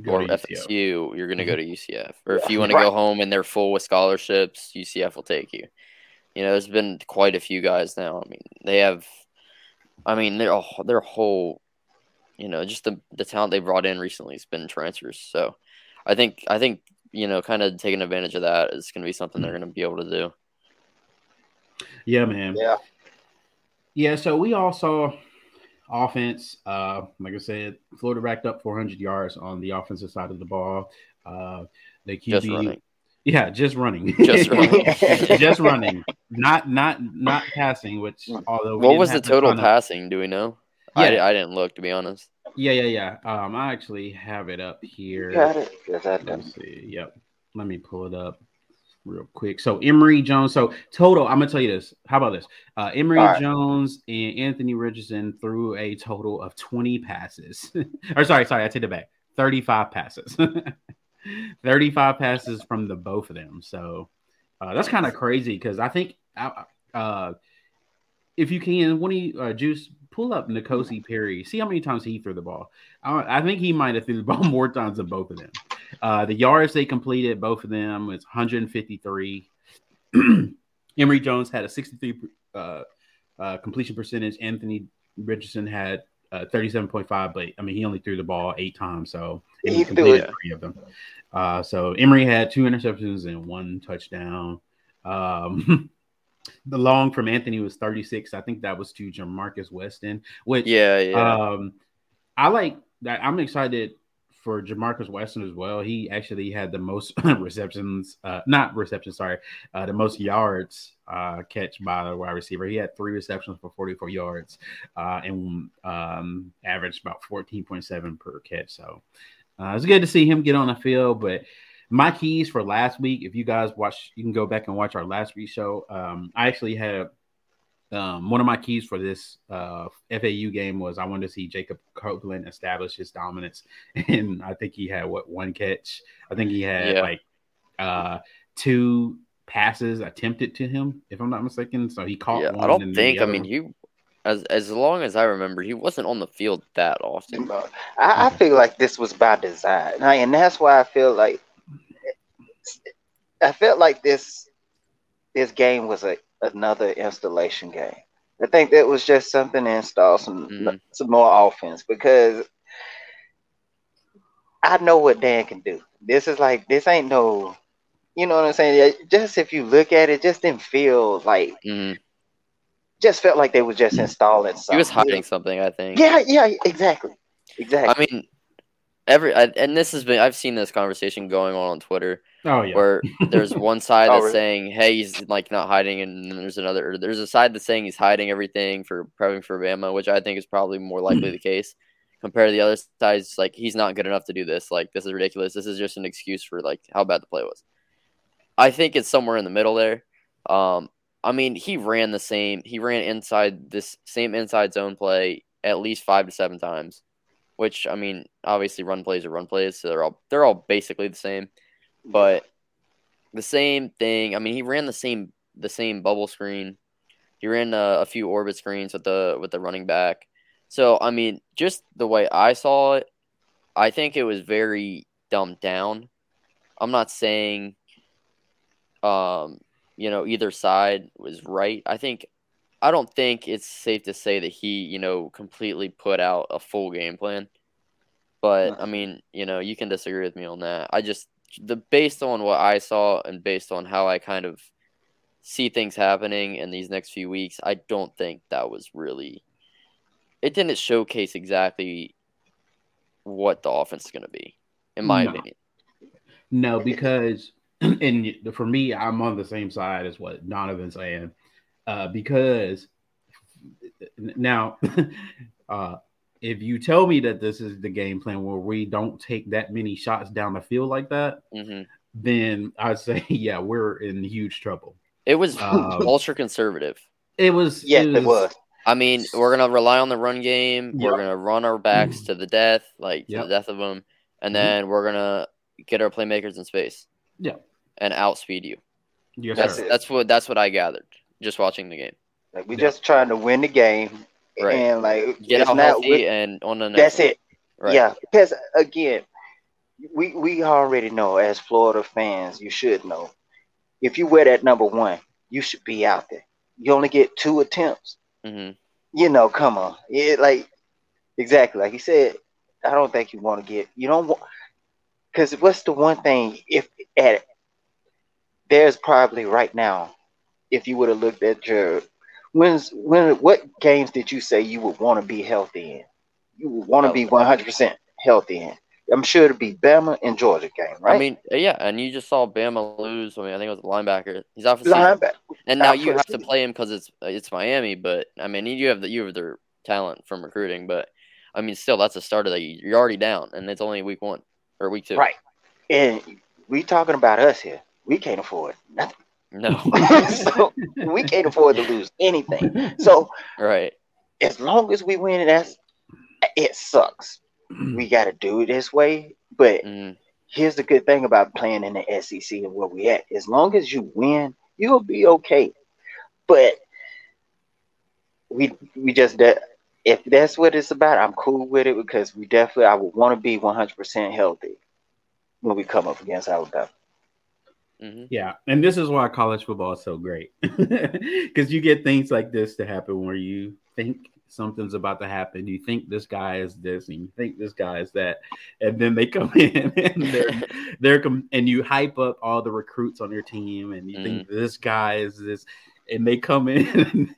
or to UCF. FSU. You're gonna go Mm-hmm. to UCF, or if you want to Right. go home and they're full with scholarships, UCF will take you. You know, there's been quite a few guys now. I mean, they have. I mean, their their whole, you know, just the the talent they brought in recently has been transfers. So, I think I think you know, kind of taking advantage of that is going to be something they're going to be able to do. Yeah, man. Yeah. Yeah, so we all saw offense. Uh, like I said, Florida racked up 400 yards on the offensive side of the ball. Uh, the QB, Just running. yeah, just running, Just running. <laughs> just running, not not not passing. Which although What was the total ton of- passing? Do we know? I, Yeah. di- I didn't look to be honest. Yeah, yeah, yeah. Um, I actually have it up here. You got it? Yes, I. Let's see. Yep. Let me pull it up real quick. So Emory Jones. So total, I'm gonna tell you this. How about this? Uh, Emory right. Jones and Anthony Richardson threw a total of 20 passes. <laughs> or sorry, sorry, I take it back. 35 passes. <laughs> 35 passes from the both of them. So uh, that's kind of crazy because I think uh, uh, if you can, when he uh, juice pull up Nkosi Perry, see how many times he threw the ball. I, I think he might have threw the ball <laughs> more times than both of them. Uh, the yards they completed, both of them, was 153. <clears throat> Emory Jones had a 63 uh, uh, completion percentage. Anthony Richardson had uh, 37.5, but I mean, he only threw the ball eight times, so He completed three of them. Uh, so Emory had two interceptions and one touchdown. Um, <laughs> the long from Anthony was 36. I think that was to Ja'Markis Weston, which Yeah, yeah. um, I like that. I'm excited for Ja'Markis Weston as well. He actually had the most <laughs> receptions, uh, not receptions, sorry, uh, the most yards uh, catch by the wide receiver. He had three receptions for 44 yards uh, and um, averaged about 14.7 per catch. So uh, it's good to see him get on the field. But my keys for last week, if you guys watch, you can go back and watch our last week show. Um, I actually had um, one of my keys for this uh, FAU game was I wanted to see Jacob Copeland establish his dominance, <laughs> and I think he had what one catch. I think he had Yeah. like uh, two passes attempted to him, if I'm not mistaken. So he caught yeah, one. I don't and think. the I mean, one- he as as long as I remember, he wasn't on the field that often. I, I feel like this was by design, and that's why I feel like I felt like this this game was a another installation game. I think that was just something to install some Mhm. some more offense because I know what Dan can do. This is like this ain't no, you know what I'm saying? Just if you look at it, just didn't feel like Mhm. just felt like they were just installing something. He was hiding something, I think. Yeah, yeah, exactly, exactly. I mean, every I, and this has been I've seen this conversation going on on Twitter oh yeah, where there's <laughs> one side Oh, that's really? saying, "Hey, he's like not hiding," and then there's another. Or there's a side that's saying he's hiding everything for prepping for Bama, which I think is probably more likely the <clears throat> case. Compared to the other sides, like he's not good enough to do this. Like this is ridiculous. This is just an excuse for like how bad the play was. I think it's somewhere in the middle there. Um, I mean, he ran the same. He ran inside this same inside zone play at least five to seven times, which I mean, obviously run plays are run plays, so they're all they're all basically the same. But the same thing. I mean, he ran the same the same bubble screen. He ran uh, a few orbit screens with the with the running back. So I mean, just the way I saw it, I think it was very dumbed down. I'm not saying, um, you know, either side was right. I think I don't think it's safe to say that he, you know, completely put out a full game plan. But I mean, you know, you can disagree with me on that. I just the based on what I saw and based on how I kind of see things happening in these next few weeks, I don't think that was really it didn't showcase exactly what the offense is going to be, in my No. opinion. No, because <clears throat> and for me, I'm on the same side as what Donovan's saying. Uh, because now, <laughs> uh, if you tell me that this is the game plan where we don't take that many shots down the field like that, hmm then I'd say, <laughs> yeah, we're in huge trouble. It was <laughs> Um, ultra conservative. It was, Yeah, it was. I mean, we're gonna rely on the run game. We're gonna run our backs to the death, like to the death of them, and Mhm. then we're gonna get our playmakers in space. Yeah. and outspeed you. Yes, That's sir. that's what that's what I gathered just watching the game. Like we're Yeah. just trying to win the game, Right. and like Get it's out not healthy with- and on the next. that's one. it. Right. Yeah, because again, we we already know as Florida fans, you should know if you wear that number one, you should be out there. You only get two attempts. hmm You know, come on, it like exactly like he said. I don't think you want to get. You don't want because what's the one thing if at there's probably right now, if you would have looked at your when's when what games did you say you would want to be healthy in? You would want to be Oh. 100 percent healthy in. I'm sure it'd be Bama and Georgia game, right? I mean, yeah, and you just saw Bama lose. I mean, I think it was a linebacker. He's off the season. linebacker. and now you have to play him because it's it's Miami. But I mean, you have the you have their talent from recruiting. But I mean, still, that's a starter that you, you're already down, and it's only week one or week two. Right. And we talking about us here. We can't afford nothing. No. <laughs> so we can't afford to lose anything. So right. as long as we win, that's it sucks. We got to do it this way. But Mm, here's the good thing about playing in the SEC and where we at. As long as you win, you'll be okay. But we we just that if that's what it's about, I'm cool with it because we definitely I would want to be 100% healthy when we come up against Alabama. Mhm. Yeah, and this is why college football is so great <laughs> because you get things like this to happen where you think something's about to happen. You think this guy is this, and you think this guy is that, and then they <laughs> come in and they're <laughs> they're com- and you hype up all the recruits on your team, and you think this guy is this, and they come in, and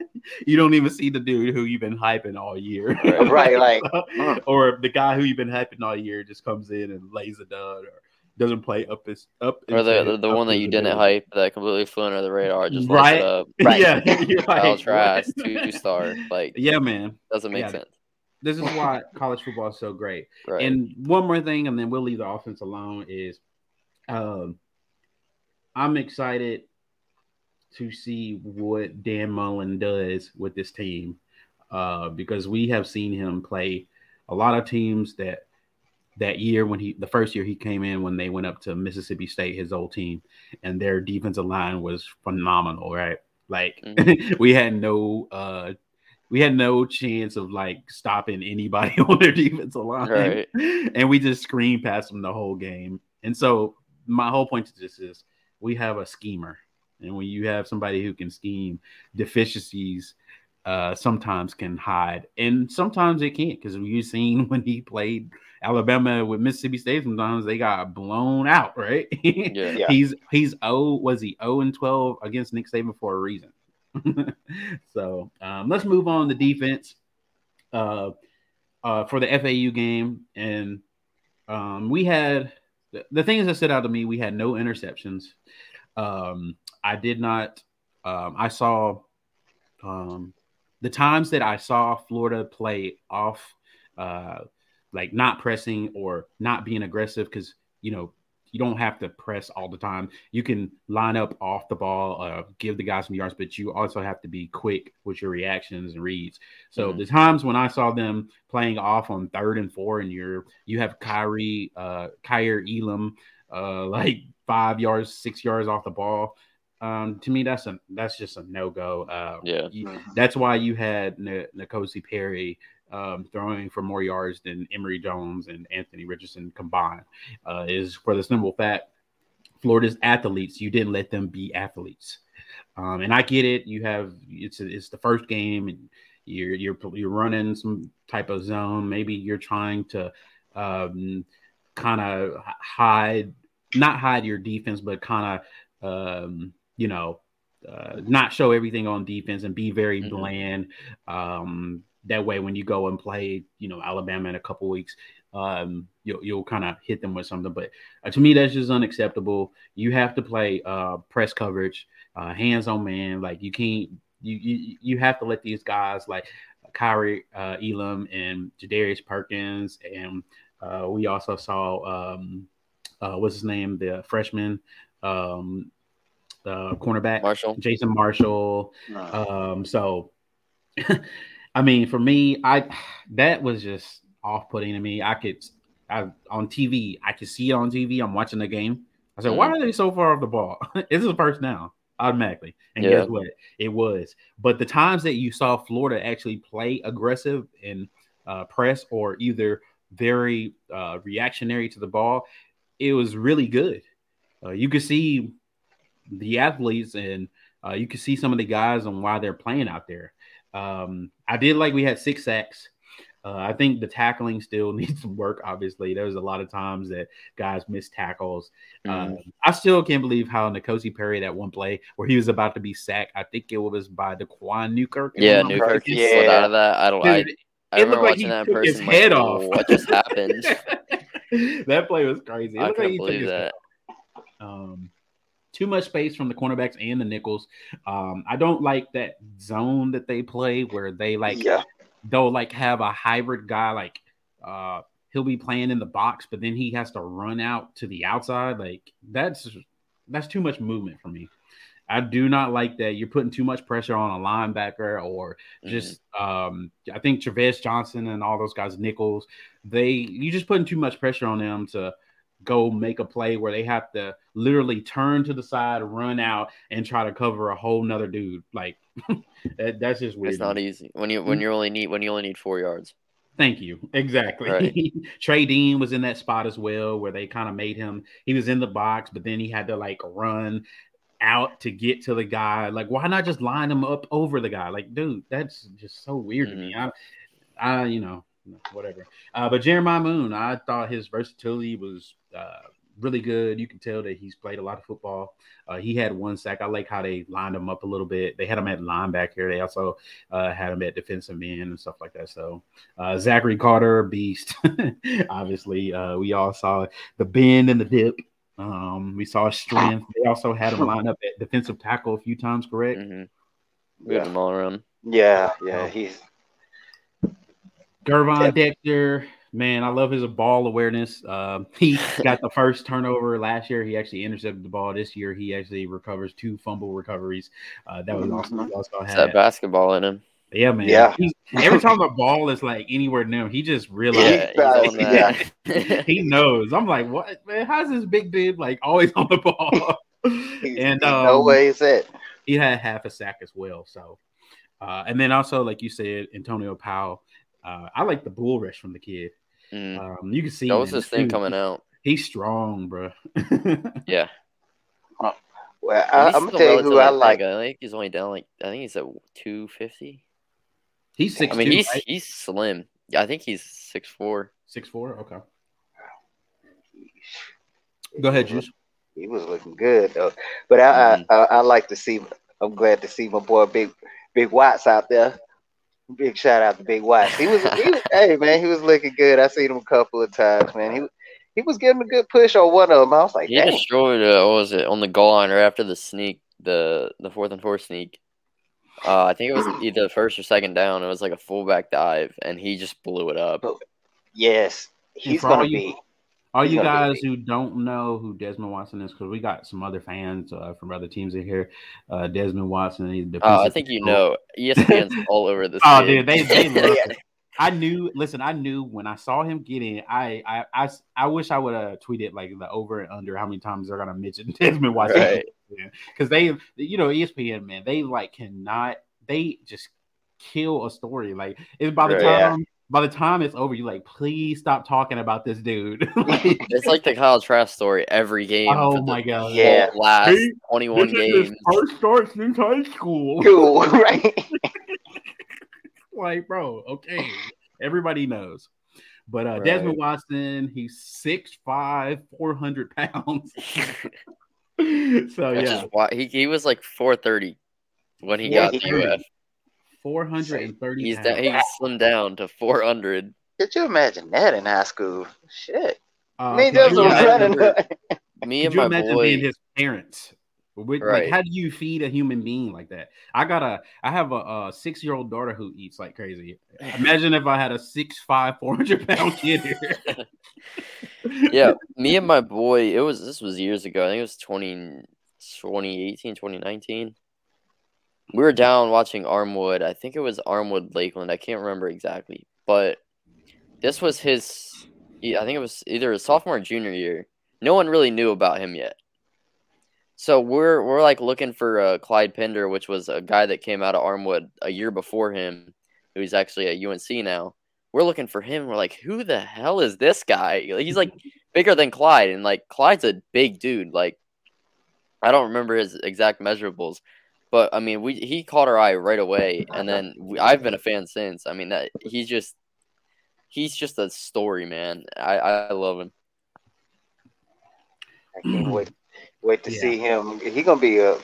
you don't even see the dude who you've been hyping all year, Right. Like, mm. or the guy who you've been hyping all year just comes in and lays a dud, or doesn't play up his up. Or the the, the one that you didn't ability. hype that completely flew under the radar just <laughs> <laughs> Right. right. up. Right. Yeah, you're Kyle Trask, two star. Like Yeah, man. doesn't make Yeah. sense. This is why college football is so great. Right. And one more thing, and then we'll leave the offense alone. Is um, I'm excited to see what Dan Mullen does with this team uh, because we have seen him play a lot of teams that that year when he the first year he came in when they went up to Mississippi State, his old team, and their defensive line was phenomenal, right? Like <laughs> we had no uh we had no chance of like stopping anybody <laughs> on their defensive line. Right. And we just screamed past them the whole game. And so my whole point to this is we have a schemer. And when you have somebody who can scheme, deficiencies uh, sometimes can hide, and sometimes it can't. Because we've seen <laughs> when he played Alabama with Mississippi State, sometimes they got blown out. Right? <laughs> Yeah. Yeah. He's he's oh was he zero and twelve against Nick Saban for a reason. <laughs> so um, let's move on to the defense. Uh, uh, for the FAU game, and um, we had the, the things that stood out to me. We had no interceptions. Um, I did not. Um, I saw um, the times that I saw Florida play off, uh, like not pressing or not being aggressive, because you know you don't have to press all the time. You can line up off the ball, uh, give the guys some yards, but you also have to be quick with your reactions and reads. So Mhm. the times when I saw them playing off on third and four, and you're you have Kaiir, uh, Kaiir Elam, uh, <laughs> like five yards, six yards off the ball. Um, to me, that's a that's just a no go. Uh, Yeah. you- that's why you had N- Nkosi Perry um, throwing for more yards than Emory Jones and Anthony Richardson combined. Uh, is for the simple fact, Florida's athletes, you didn't let them be athletes. Um, and I get it. You have it's it's the first game, and you're you're you're running some type of zone. Maybe you're trying to um, kind of hide, not hide your defense, but kind of um, you know uh, not show everything on defense and be very Mhm. bland. Um, that way, when you go and play, you know, Alabama in a couple weeks, um, you'll you'll kind of hit them with something. But uh, to me, that's just unacceptable. You have to play uh, press coverage, uh, hands on man. Like you can't. You, you you have to let these guys like Kaiir uh, Elam and Jadarrius Perkins, and uh, we also saw um, uh, what's his name, the freshman um, cornerback, Marshall. Jason Marshall. Um, so, <laughs> I mean, for me, I that was just off-putting to me. I could, I on TV, I could see it on TV. I'm watching the game. I said, why are they so far off the ball? <laughs> this is a first down automatically, and Yeah. guess what? It was. But the times that you saw Florida actually play aggressive and uh, press, or either very uh, reactionary to the ball, it was really good. Uh, you could see the athletes and uh, you could see some of the guys and why they're playing out there. Um, I did like we had six sacks. Uh, I think the tackling still <laughs> needs some work. Obviously, there was a lot of times that guys missed tackles. Mhm. Um, I still can't believe how Nkosi Perry that one play where he was about to be sacked. I think it was by Daquan Newkirk. if Yeah, I'm not Newkirk mistaken. yeah. slid out of that. I don't. I, Dude, I it remember like watching that took his person. head like, off. What just happened? <laughs> that play was crazy. It I looked like couldn't he took believe his that. um, too much space from the cornerbacks and the nickels. Um, I don't like that zone that they play where they like yeah, they'll like have a hybrid guy like uh he'll be playing in the box, but then he has to run out to the outside. Like that's that's too much movement for me. I do not like that. You're putting too much pressure on a linebacker or just um I think Travis Johnson and all those guys, Nichols, they you're just putting too much pressure on them to go make a play where they have to literally turn to the side, run out, and try to cover a whole nother dude. Like <laughs> that, that's just weird. It's not easy when you when you only need when you only need four yards. Thank you. Exactly. Right. <laughs> Trey Dean was in that spot as well, where they kind of made him. He was in the box, but then he had to like run out to get to the guy. Like, why not just line him up over the guy? Like, dude, that's just so weird to me. I, I, you know, whatever. Uh, but Jeremiah Moon, I thought his versatility was uh, really good. You can tell that he's played a lot of football. Uh, he had one sack. I like how they lined him up a little bit. They had him at linebacker. They also uh, had him at defensive end and stuff like that. So uh, Zachary Carter, beast. <laughs> Obviously, uh, we all saw the bend and the dip. Um, we saw his strength. They also had him <laughs> line up at defensive tackle a few times, correct? Mm-hmm. Moved yeah, him all around. yeah, yeah. He's Gervon Yep. Dexter, man, I love his ball awareness. Um, <laughs> he got the first turnover last year. He actually intercepted the ball. This year, he actually recovers two fumble recoveries. Uh, that was awesome. He also had, that basketball in him. yeah, man. Yeah. He's- every time the ball is like anywhere near him, he just Yeah, realizes. he's on <laughs> Yeah. he knows. I'm like, what man? How's this big dude like always on the ball? <laughs> and um, no way is it. he had half a sack as well. So, uh, and then also, like you said, Antwaun Powell. Uh, I like the bull rush from the kid. Mm. Um, you can see That was man, his thing dude, coming out. He's strong, bro. <laughs> Yeah. Well, I, I'm gonna tell you who I like. I think he's only down like I think he's at two fifty. he's six. I mean, he's he's slim. Yeah, I think he's six four. six four. Okay, go ahead, Juice. He was looking good though. But I, Mhm. I, I I like to see. I'm glad to see my boy Big Big Watts out there. Big shout out to Big Watts. He was, he was hey man, he was looking good. I seen him a couple of times, man. He he was getting a good push on one of them. I was like, He Dang. destroyed. Uh, what was it on the goal line or after the sneak, the the fourth and four sneak? Uh, I think it was <clears throat> either first or second down. It was like a fullback dive, and he just blew it up. yes, he's gonna you- be. All you guys who don't know who Desmond Watson is, because we got some other fans uh, from other teams in here. Uh, Desmond Watson. He's Uh, I think you know ESPN's <laughs> all over this. Oh, dude, they they <laughs> love it. I knew. Listen, I knew when I saw him get in. I I I, I wish I would have tweeted like the over and under how many times they're gonna mention <laughs> Desmond Watson Right. because they, you know, ESPN man, they like cannot. They just kill a story. Like it's by the Right. time by the time it's over, you're like, please stop talking about this dude. <laughs> <laughs> Like, It's like the Kyle Trask story every game. oh for the my god, Yeah. last He- twenty one This is his games. first start since high school. <laughs> Cool, right? like, bro, okay. Everybody knows. But uh, Right. Desmond Watson, he's 6'5, 400 pounds. so, Which yeah, is why he, he was like four thirty when he Yeah, got he- to UF. 430 He's pounds. da- he slimmed down to four hundred. Could you imagine that in high school? Shit. Uh, Me and could Justin you was yeah, imagine- running. remember- <laughs> Me could you my imagine boy. being his parents? With, Like, Right. how do you feed a human being like that? I got a, I have a, a six year old daughter who eats like crazy. Imagine if I had a 6'5, 400 pound <laughs> kid here. <laughs> yeah, me and my boy, it was this was years ago. I think it was 20, 2018, 2019. We were down watching Armwood. I think it was Armwood Lakeland. I can't remember exactly, but this was his. I think it was either his sophomore or junior year. No one really knew about him yet. So we're we're like looking for uh, Clyde Pender, which was a guy that came out of Armwood a year before him, who's actually at UNC now. We're looking for him. We're like, who the hell is this guy? He's like bigger than Clyde, and like Clyde's a big dude. Like, I don't remember his exact measurables, but I mean, we he caught our eye right away, <laughs> and then we, I've been a fan since. I mean, that he's just he's just a story, man. I I love him. I can't wait wait to Yeah. see him. He gonna be a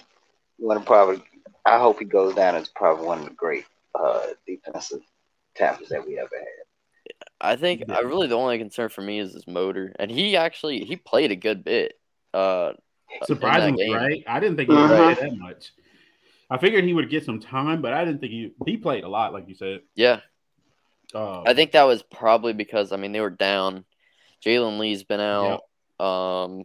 one of probably. I hope he goes down as probably one of the great uh, defensive tackles that we ever had. I think Yeah. I really the only concern for me is his motor, and he actually he played a good bit. Uh, Surprisingly, right? I didn't think he would Uh-huh. play that much. I figured he would get some time, but I didn't think he he played a lot, like you said. yeah, Um, I think that was probably because I mean they were down. Jalen Lee's been out. Um,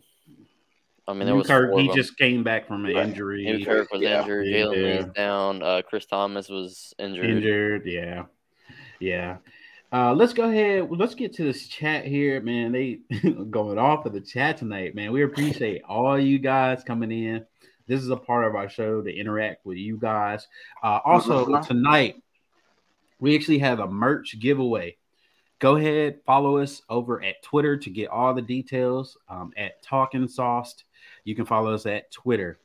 I mean there was Newkirk, four he of them. just came back from an Right. injury. Newkirk was Yeah. injured. Yeah. Jalen Lee's down. Uh, Chris Thomas was injured. injured. Yeah, yeah. Uh, let's go ahead. Let's get to this chat here, man. They <laughs> going off of the chat tonight, man. We appreciate all you guys coming in. This is a part of our show to interact with you guys. Uh, also Mhm. tonight, we actually have a merch giveaway. Go ahead, follow us over at Twitter to get all the details. Um, at Talking Sauced, you can follow us at Twitter.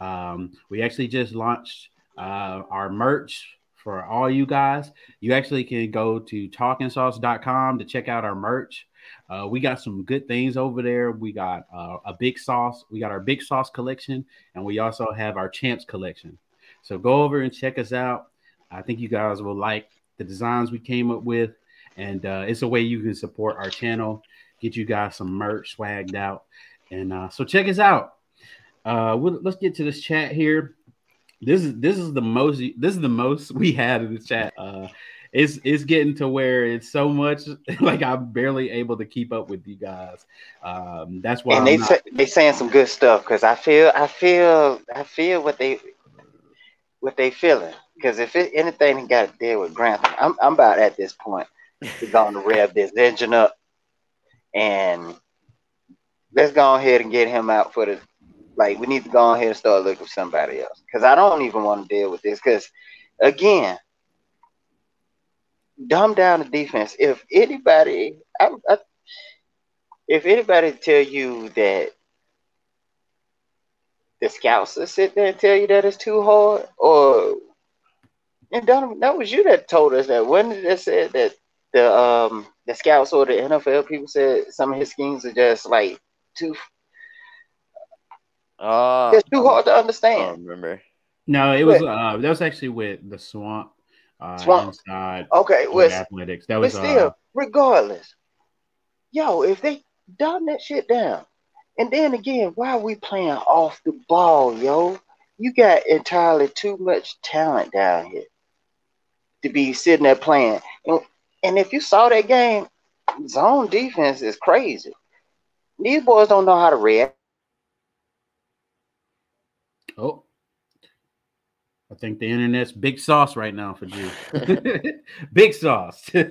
Um, we actually just launched uh, our merch for all you guys. You actually can go to talkingsauce.com to check out our merch. Uh, we got some good things over there. We got uh, a big sauce. We got our big sauce collection, and we also have our champs collection. So go over and check us out. I think you guys will like the designs we came up with, and uh, it's a way you can support our channel, get you guys some merch swagged out, and uh, so check us out. Uh, we'll, let's get to this chat here. This is this is the most this is the most <laughs> we had in the chat. It's it's getting to where it's so much <laughs> like I'm barely able to keep up with you guys. Um, that's why and I'm they say, they saying some good stuff because I feel I feel I feel what they what they feeling because if it, anything got to deal with Grantham, I'm I'm about at this point to go to rev this engine up and let's go ahead and get him out for the like we need to go ahead and start looking for somebody else because I don't even want to deal with this because again dumb down the defense if anybody I, I, if anybody tell you that the scouts will sit there and tell you that it's too hard, or and Donovan, that was you that told us that when it said that the um the scouts or the NFL people said some of his schemes are just like too Uh, just too hard to I understand. don't remember. no, it was uh, that was actually with the swamp. Uh, inside Okay, with well, athletics. That but was still, uh, regardless, yo, if they dumb that shit down, and then again, why are we playing off the ball, yo? You got entirely too much talent down here to be sitting there playing. And, and if you saw that game, zone defense is crazy. These boys don't know how to react. oh. I think the internet's big sauce right now for you. <laughs> big sauce. <laughs> uh,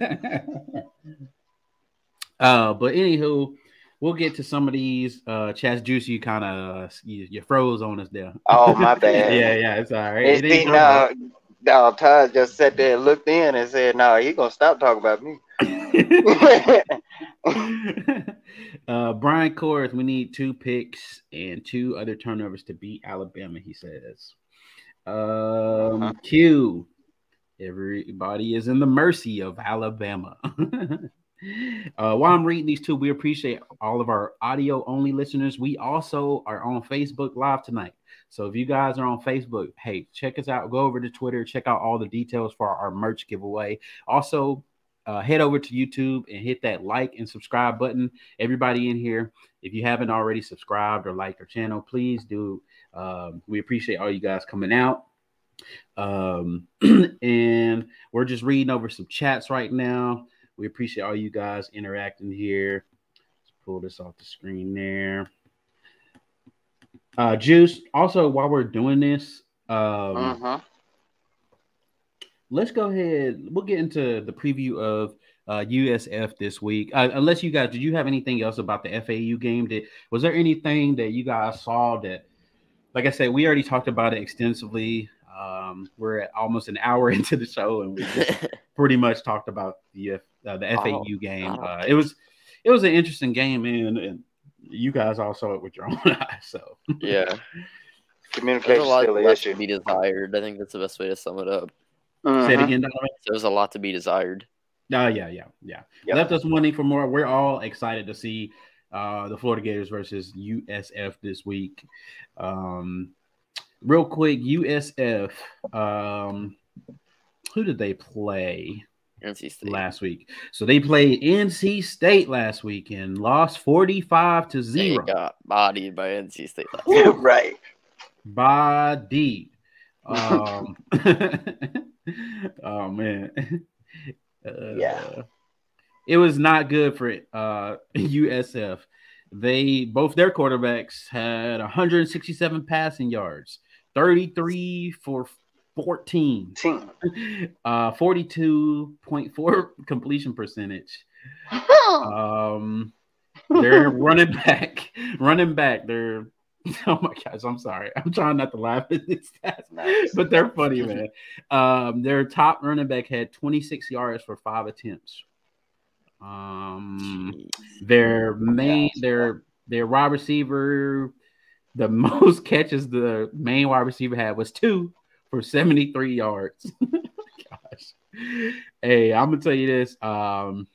but anywho, we'll get to some of these. Uh, Chaz Juice, you kind of you, you froze on us there. Oh, my <laughs> bad. yeah, yeah, it's all right. It, It ain't it, no, Todd just sat there and looked in and said, "No, you gonna stop talking about me." uh, Brian Kors, we need two picks and two other turnovers to beat Alabama, he says. Um, Uh-huh. Q, everybody is in the mercy of Alabama. <laughs> uh, while I'm reading these two, we appreciate all of our audio only listeners. We also are on Facebook Live tonight. So if you guys are on Facebook, hey, check us out. Go over to Twitter, check out all the details for our merch giveaway. Also, uh, head over to YouTube and hit that like and subscribe button. Everybody in here, if you haven't already subscribed or liked our channel, please do. Um, we appreciate all you guys coming out. Um, <clears throat> and we're just reading over some chats right now. We appreciate all you guys interacting here. Let's pull this off the screen there. Uh, Juice, also, while we're doing this, um, Mhm. let's go ahead. We'll get into the preview of uh, USF this week. Uh, unless you guys, did you have anything else about the FAU game? Did was there anything that you guys saw that, like I said, we already talked about it extensively. Um, we're at almost an hour <laughs> into the show, and we <laughs> pretty much talked about the uh, the FAU Oh, game. oh. Uh, it was it was an interesting game, man, and you guys all saw it with your <laughs> own eyes. So yeah, there's Communication a lot still an left to be desired. I think that's the best way to sum it up. say it again, Donovan. There's a lot to be desired. Oh yeah, yeah, yeah. Yep. Left us wanting for more. We're all excited to see uh, the Florida Gators versus USF this week. Um, real quick, USF. Um, who did they play? NC State. last week. So they played NC State last week and lost 45 to They 0. got bodied by NC State last week. right. Body. <laughs> Um, <laughs> oh man. Uh, Yeah. It was not good for uh <laughs> USF. They both their quarterbacks had 167 passing yards, 33 for 14, <laughs> uh 42.4 <laughs> completion percentage. Um, they're running back, running back. They're oh my gosh, I'm sorry. I'm trying not to laugh at these stats, Nice. but they're funny, man. Um, their top running back had 26 yards for five attempts. Um, their main, their their wide receiver, the <laughs> most catches the main wide receiver had was two for 73 yards. <laughs> Gosh. Hey, I'm gonna tell you this. Um,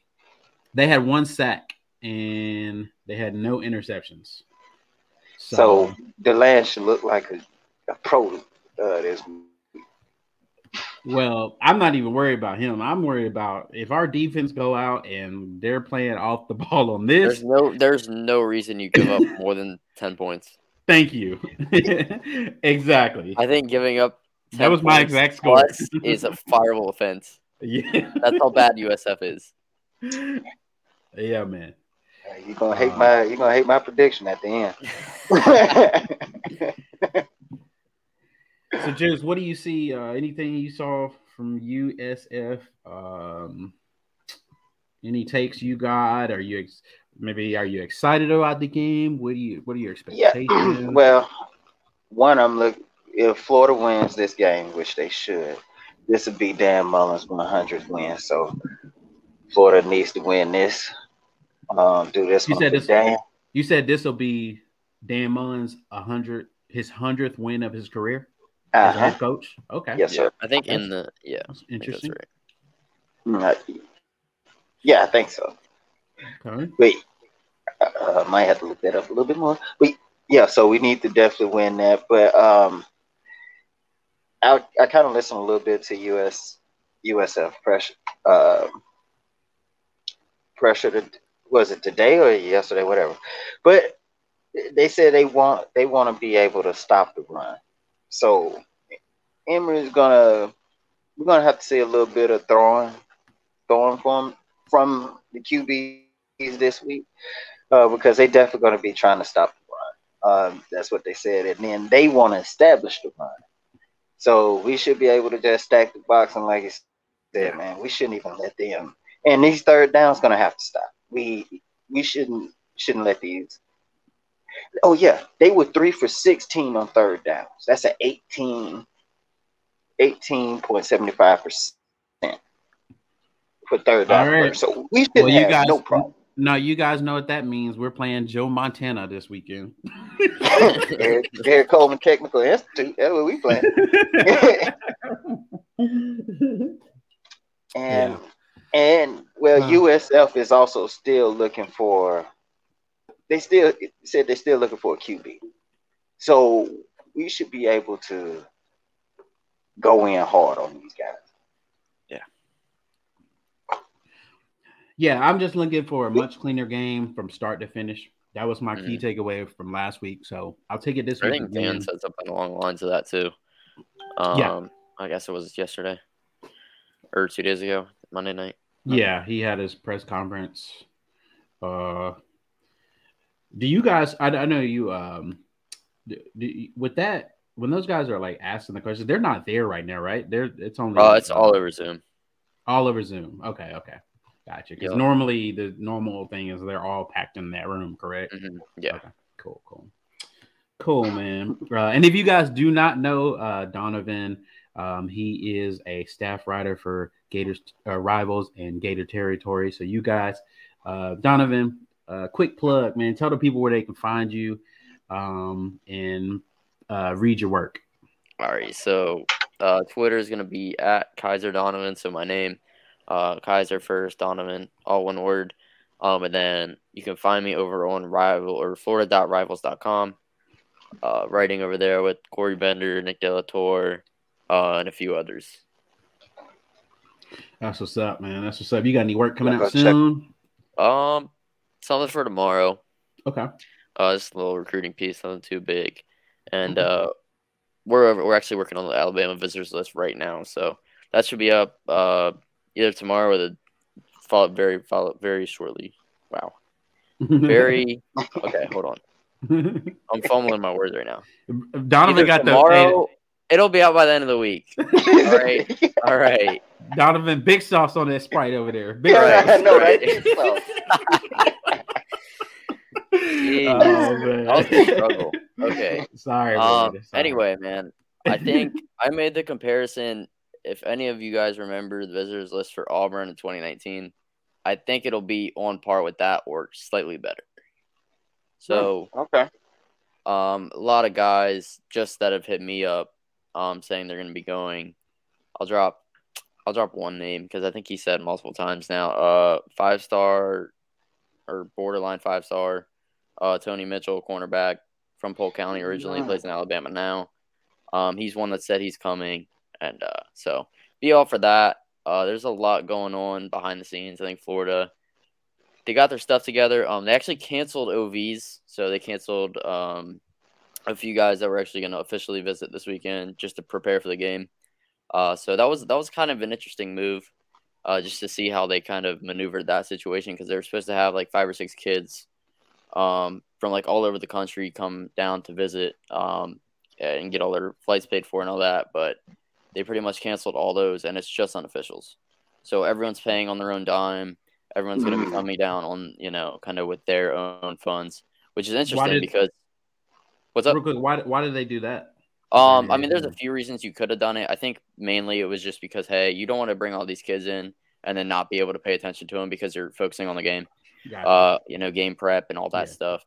they had one sack and they had no interceptions. So Delance should look like a, a pro uh, this well, I'm not even worried about him. I'm worried about if our defense go out and they're playing off the <laughs> ball on this. There's no there's no reason you give up more than ten points. <laughs> Thank you. <laughs> exactly. I think giving up 10 That was my exact score. is a fireable offense. Yeah. That's how bad USF is. yeah, man. You're gonna hate Uh, my you're gonna hate my prediction at the end. So, Juice, what do you see? Uh, anything you saw from USF? Um, any takes you got? Are you ex- maybe are you excited about the game? What do you What are your <clears throat> expectations? yeah. well, one I'm look if Florida wins this game, which they should, this would be Dan Mullen's 100th win. So Florida needs to win this. Um, do this You said this- Dan. you said this will be Dan Mullen's a hundred his hundredth win of his career as a Uh-huh. head coach. Okay, Yes, Yeah, sir. I think in the yeah, that's I think that's interesting. right. Mm, Yeah, I think so. Okay. Wait, uh, might have to look that up a little bit more. But yeah, so we need to definitely win that. But um, I I kind of listened a little bit to US USF pressure. Um, pressure to was it today or yesterday, whatever. But they said they want they want to be able to stop the run. So Emory's gonna we're gonna have to see a little bit of throwing throwing from from the QBs this week uh, because they definitely to be trying to stop the run. Um, that's what they said, and then they want to establish the run. So we should be able to just stack the box and, like you said, man, we shouldn't even let them. And these third downs to have to stop. We we shouldn't shouldn't let these. Oh yeah, they were three for sixteen on third downs. That's an 18 18.75 percent for third down. Right. So we should Well, you have guys, no problem. no, you guys know what that means. We're playing Joe Montana this weekend. Eric, <laughs> Eric Coleman Technical Institute. That's what we playing. <laughs> <laughs> and and well. USF is also still looking for. They still said they're still looking for a QB, so we should be able to go in hard on these guys. yeah, Yeah, I'm just looking for a much cleaner game from start to finish. That was my key Mm. takeaway from last week. So I'll take it this way. I week. think Dan again. said something along the lines of that too. Um, Yeah. I guess it was yesterday or two days ago, Monday night. Yeah, he had his press conference. Uh, do you guys? I, I know you. Um, do, do with that when those guys are like asking the questions, they're not there right now, right? They're it's only Oh, it's all over Zoom. all over Zoom. Okay, okay, gotcha. Because Yeah. normally the normal thing is they're all packed in that room, correct? hmm Yeah. Okay, cool, cool, cool, man. Uh, and if you guys do not know uh, Donovan, um, he is a staff writer for Gators uh, Rivals and Gator Territory. So you guys, uh, Donovan, uh, quick plug, man. Tell the people where they can find you um, and uh, read your work. All right. So uh, Twitter is going to be at Kaiser Donovan. So my name, uh, Kaiser first, Donovan, all one word. Um, and then you can find me over on Rival or Florida.rivals.com. Uh, writing over there with Corey Bender, Nick de la Torre, uh, and a few others. That's what's up, man. That's what's up. You got any work coming out go check- soon? Um, something for tomorrow. Okay. Uh, just a little recruiting piece, nothing too big, and Okay. uh, we're we're actually working on the Alabama visitors list right now, so that should be up uh either tomorrow or the follow very follow very shortly. Wow, <laughs> very okay. Hold on, <laughs> I'm fumbling my words right now. Donovan Either got tomorrow, it'll be out by the end of the week. <laughs> All right, all right. Donovan big sauce on that sprite over there. Big Yeah, sauce. I know, right? Right. Jeez. Oh, man. That was a struggle. Okay. <laughs> Sorry. Um. Sorry. Anyway, man, I think <laughs> I made the comparison. If any of you guys remember the visitors list for Auburn in 2019, I think it'll be on par with that or slightly better. So, okay. um, a lot of guys just that have hit me up, um, saying they're going to be going. I'll drop, I'll drop one name because I think he said multiple times now. Uh, five star, or borderline five star, uh, Tony Mitchell, cornerback from Polk County originally, plays in Alabama now. Um, he's one that said he's coming, and uh, so be all for that. Uh, there's a lot going on behind the scenes. I think Florida, they got their stuff together. Um, they actually canceled OVs, so they canceled um, a few guys that were actually going to officially visit this weekend just to prepare for the game. Uh, so that was that was kind of an interesting move, uh, just to see how they kind of maneuvered that situation because they were supposed to have like five or six kids, um, from like all over the country come down to visit, um, and get all their flights paid for and all that, but they pretty much canceled all those, and it's just unofficials. So everyone's paying on their own dime. Everyone's going to be Mm. coming down on you know kind of with their own funds, which is interesting did- because what's up? Real quick, why why did they do that? Um, I mean, there's a few reasons you could have done it. I think mainly it was just because hey, you don't want to bring all these kids in and then not be able to pay attention to them because you're focusing on the game. Gotcha. Uh, you know, game prep and all that Yeah. stuff.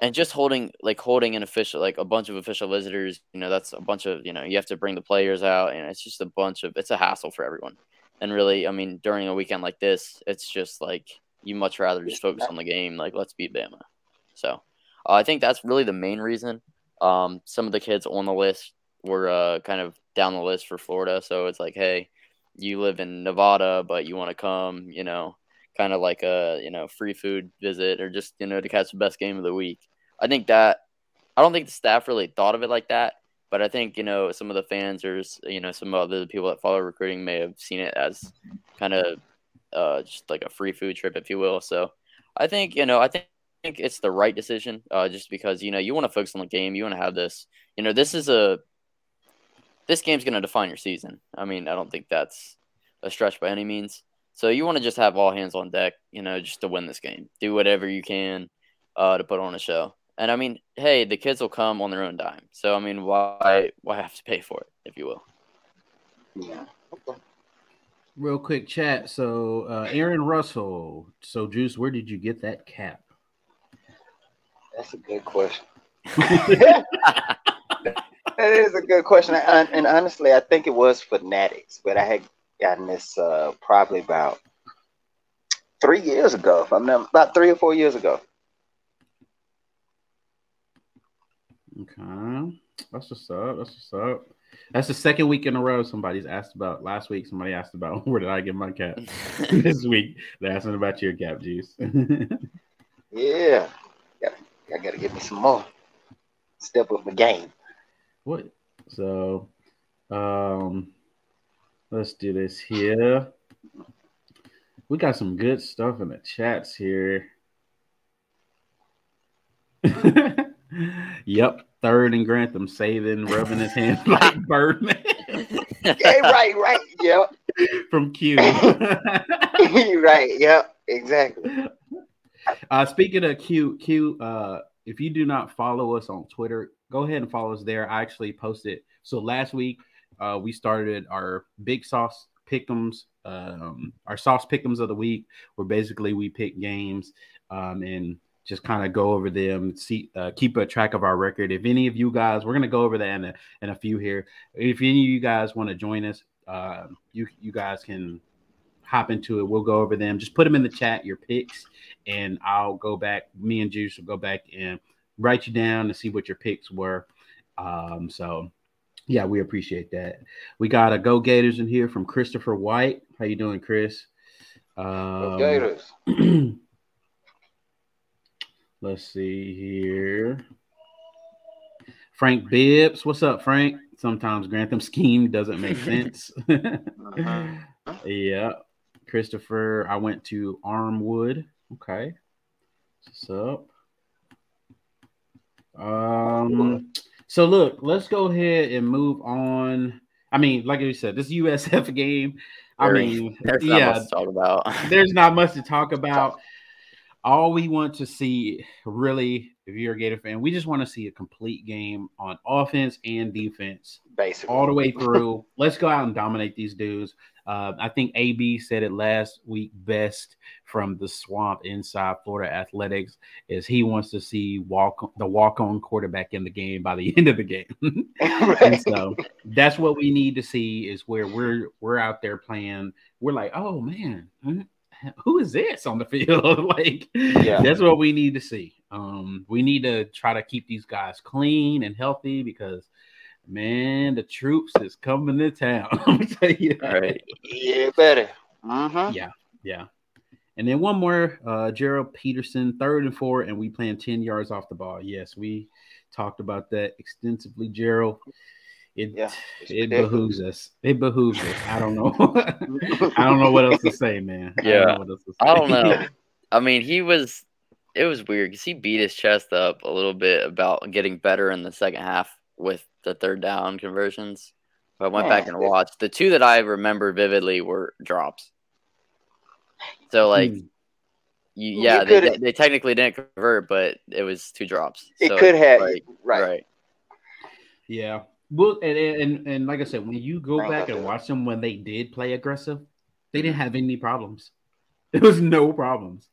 And just holding like holding an official like a bunch of official visitors, you know, that's a bunch of you know you have to bring the players out and it's just a bunch of it's a hassle for everyone. And really, I mean, during a weekend like this, it's just like you much rather just focus on the game. Like let's beat Bama. So uh, I think that's really the main reason. Um, some of the kids on the list were uh, kind of down the list for Florida. So it's like, hey, you live in Nevada, but you want to come, you know, kind of like a you know free food visit or just you know to catch the best game of the week. I think that I don't think the staff really thought of it like that, but I think you know some of the fans or you know some of the people that follow recruiting may have seen it as kind of uh, just like a free food trip, if you will. So I think you know I think. I think it's the right decision, uh, just because you know you want to focus on the game. You want to have this. You know, this is a this game's going to define your season. I mean, I don't think that's a stretch by any means. So you want to just have all hands on deck, you know, just to win this game. Do whatever you can uh, to put on a show. And I mean, hey, the kids will come on their own dime. So I mean, why why have to pay for it, if you will? Yeah. Okay. Real quick chat. So uh, Aaron Russell. So Juice, where did you get that cap? That's a good question. <laughs> <laughs> That is a good question, and, and honestly, I think it was Fanatics, but I had gotten this uh, probably about three years ago. If I'm not about three or four years ago. Okay. That's what's up. That's what's up. That's the second week in a row somebody's asked about. Last week, somebody asked about <laughs> where did I get my cap. <laughs> this week, they're asking about your cap, Juice. <laughs> Yeah, got I got to get me some more. Step up the game. what? So, um, let's do this here. We got some good stuff in the chats here. <laughs> yep, third and Grantham saving, rubbing his hands <laughs> like Birdman Yeah, right, right. Yep, <laughs> from Q. right. Yep, exactly. Uh, speaking of Q, Q, uh, if you do not follow us on Twitter, go ahead and follow us there. I actually posted. So last week, uh, we started our big sauce pickums, um, our sauce pickums of the week, where basically we pick games um, and just kind of go over them, see, uh, keep a track of our record. If any of you guys, we're gonna go over that in a, in a few here. If any of you guys want to join us, uh, you you guys can hop into it. We'll go over them. Just put them in the chat, your picks, and I'll go back. Me and Juice will go back and write you down and see what your picks were. Um, so yeah, we appreciate that. We got a Go Gators in here from Christopher White. How you doing, Chris? Um, Gators. <clears throat> let's see here. Frank Bibbs, what's up, Frank? Sometimes Grantham scheme doesn't make <laughs> sense. Mhm. <laughs> yeah. Christopher, I went to Armwood. Okay. What's up? Um, so look, let's go ahead and move on. I mean, like you said, this USF <laughs> game. I Very- mean, <laughs> There's not yeah, much to talk about. there's not much to talk <laughs> about. All we want to see, really, if you're a Gator fan, we just want to see a complete game on offense and defense Basically. all the way through. <laughs> Let's go out and dominate these dudes. Uh, I think AB said it last week best from the swamp inside Florida Athletics is he wants to see walk the walk on quarterback in the game by the <laughs> end of the game. and so that's what we need to see is where we're we're out there playing. We're like, oh man, who is this on the field? <laughs> like, Yeah. that's what we need to see. Um, we need to try to keep these guys clean and healthy because man, the troops is coming to town. <laughs> I'm gonna tell you that. Right. Yeah, better. Mm-hmm. Yeah, yeah. And then one more, uh, Gerald Peterson, third and four, and we playing 10 yards off the ball. Yes, we talked about that extensively, Gerald. It Yeah, it behooves us. It behooves us. I don't know. <laughs> <laughs> I don't know what else to say, man. I don't Yeah. know what else to I don't know. I mean, he was. It was weird because he beat his chest up a little bit about getting better in the second half with the third down conversions. But I went back and watched. The two that I remember vividly were drops. So like, Hmm. you, You yeah, they, they technically didn't convert, but it was two drops. It So could have like, right. right. Yeah. Well, and, and and like I said, when you go back and watch them when they did play aggressive, they didn't have any problems. <laughs> There was no problems.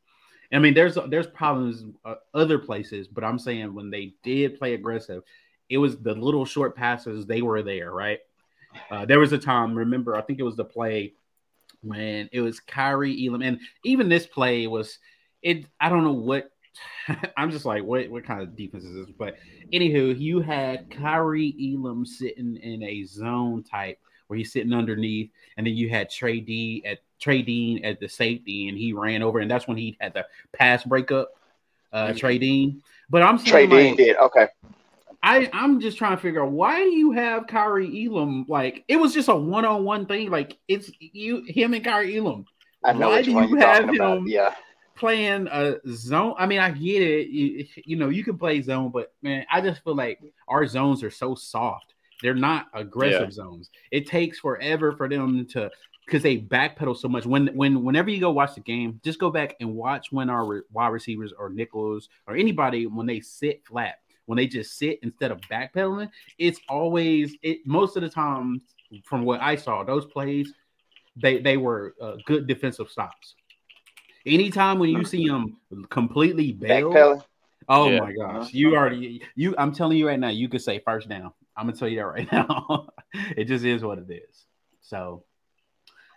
I mean, there's there's problems uh, other places, but I'm saying when they did play aggressive, it was the little short passes. They were there, right? Uh, there was a time. Remember, I think it was the play when it was Kaiir Elam, and even this play was it. I don't know what. <laughs> I'm just like, what what kind of defense is this? But anywho, you had Kaiir Elam sitting in a zone type where he's sitting underneath, and then you had Trey D at Trey Dean at the safety, and he ran over, and that's when he had the pass breakup. Uh, Trey Dean, but I'm Trey saying Dean did. Okay. I I'm just trying to figure out why do you have Kaiir Elam like it was just a one on one thing like it's you him and Kaiir Elam I know Why do you have him- Yeah. playing a zone. I mean, I get it. You, you know, you can play zone, but man, I just feel like our zones are so soft. They're not aggressive zones. It takes forever for them to because they backpedal so much. When when whenever you go watch the game, just go back and watch when our re- wide receivers or nickels or anybody when they sit flat, when they just sit instead of backpedaling. It's always it most of the time from what I saw those plays. They, they were uh, good defensive stops. Anytime when you see them completely bail, Backpedaling. oh Yeah. my gosh, you already you. I'm telling you right now, you could say first down. I'm gonna tell you that right <laughs> now. it just is what it is. So,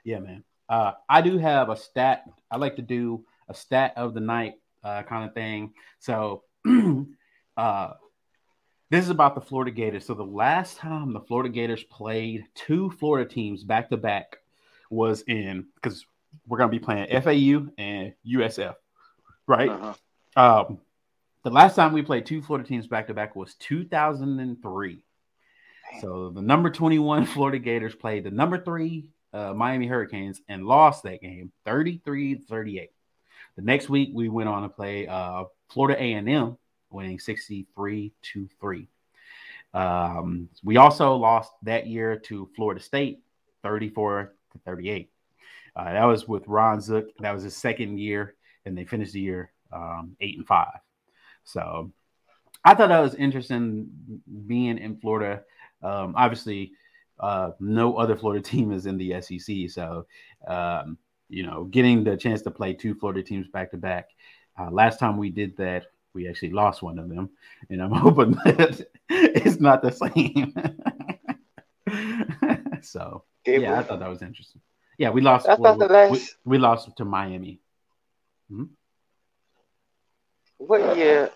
yeah, man. Uh, I do have a stat. I like to do a stat of the night uh, kind of thing. So, <clears throat> uh, this is about the Florida Gators. So the last time the Florida Gators played two Florida teams back to back was in because we're gonna be playing FAU and USF, right? Mhm. Um, the last time we played two Florida teams back to back was 2003. So the number 21 <laughs> Florida Gators played the number three uh, Miami Hurricanes and lost that game 33 38. The next week we went on to play uh, Florida A&M, winning 63 to 3. Um, we also lost that year to Florida State 34 to 38. Uh, that was with Ron Zook. That was his second year, and they finished the year um, eight and five. So I thought that was interesting being in Florida. Um, obviously, uh, no other Florida <laughs> team is in the SEC, so um, you know, getting the chance to play two Florida teams back to back. Uh, last time we did that, we actually lost one of them, and I'm hoping that it's not the same. <laughs> so yeah, I thought that was interesting. Yeah, we lost. I thought the we, last- we lost to Miami. What year?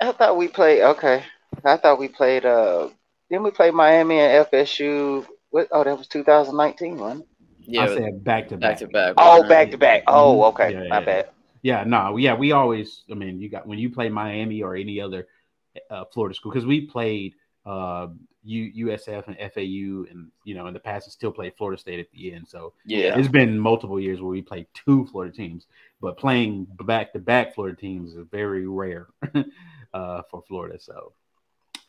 I thought we played. Okay, I thought we played. Uh, didn't we play Miami and FSU what? Oh, that was 2019, wasn't it? Yeah, I said back to back back. to back. Oh, back to back. Oh, Mhm. okay, Yeah, my yeah. bad. Yeah, no, yeah, we always. I mean, you got when you play Miami or any other uh, Florida school because we played uh, U, USF and FAU, and you know in the past and still played Florida State at the end. So Yeah, it's been multiple years where we played two Florida teams, but playing back to back Florida teams is very rare <laughs> uh, for Florida. So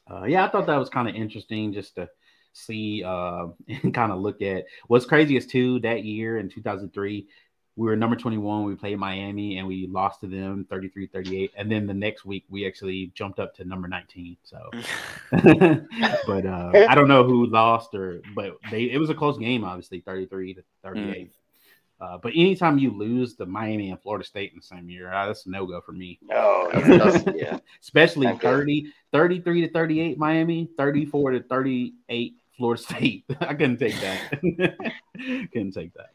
uh, yeah, I thought that was kind of interesting just to see uh, <laughs> and kind of look at. What's crazy is too that year in 2003 we were number 21 we played miami and we lost to them 33 38 and then the next week we actually jumped up to number 19 so. <laughs> <laughs> But uh, i don't know who lost or but they it was a close game obviously 33 to 38 uh, but anytime you lose to miami and florida state in the same year uh, that's a no-go for me Oh, <laughs> yeah. yeah. especially Okay. 30 33 to 38 miami 34 to 38 florida state <laughs> i couldn't take that <laughs> couldn't take that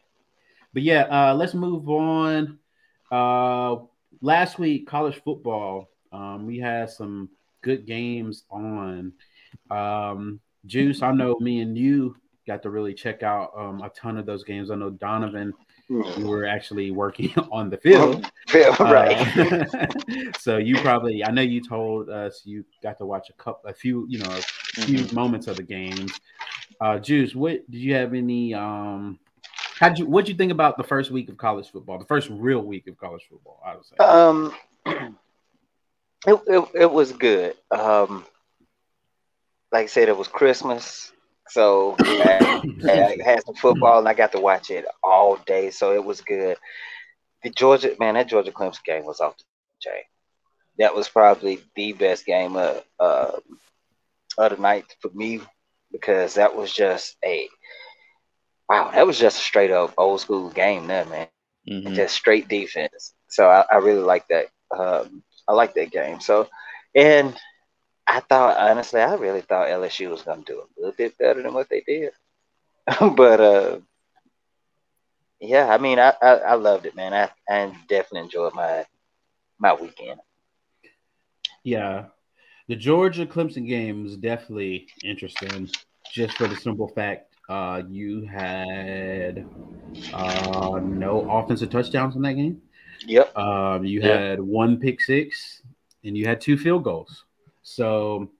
but yeah uh let's move on uh last week college football um we had some good games on um juice i know me and you got to really check out um a ton of those games i know donovan you were actually working <laughs> on the field <laughs> Feel uh, right. <laughs> so you probably, I know you told us you got to watch a couple, a few, you know, a few Mhm. moments of the games. Uh, Juice, what did you have any? Um, how'd you? What'd you think about the first week of college football? The first real week of college football, I would say. Um, <clears throat> it, it it was good. Um, like I said, it was Christmas, so I, I had some football, and I got to watch it all day, so it was good. The Georgia man, that Georgia Clemson game was off the chain. That was probably the best game of uh, of the night for me because that was just a wow. That was just a straight up old school game, there, man Mhm. just straight defense. So I, I really like that. Um, I like that game. So, and I thought honestly, I really thought LSU was going to do a little bit better than what they did. <laughs> but uh, yeah, I mean, I, I, I loved it, man. I, I definitely enjoyed my my weekend. Yeah, the Georgia Clemson game was definitely interesting, just for the simple fact uh, you had uh, no offensive touchdowns in that game. Yep. Um, you Yeah. had one pick six, and you had two field goals. So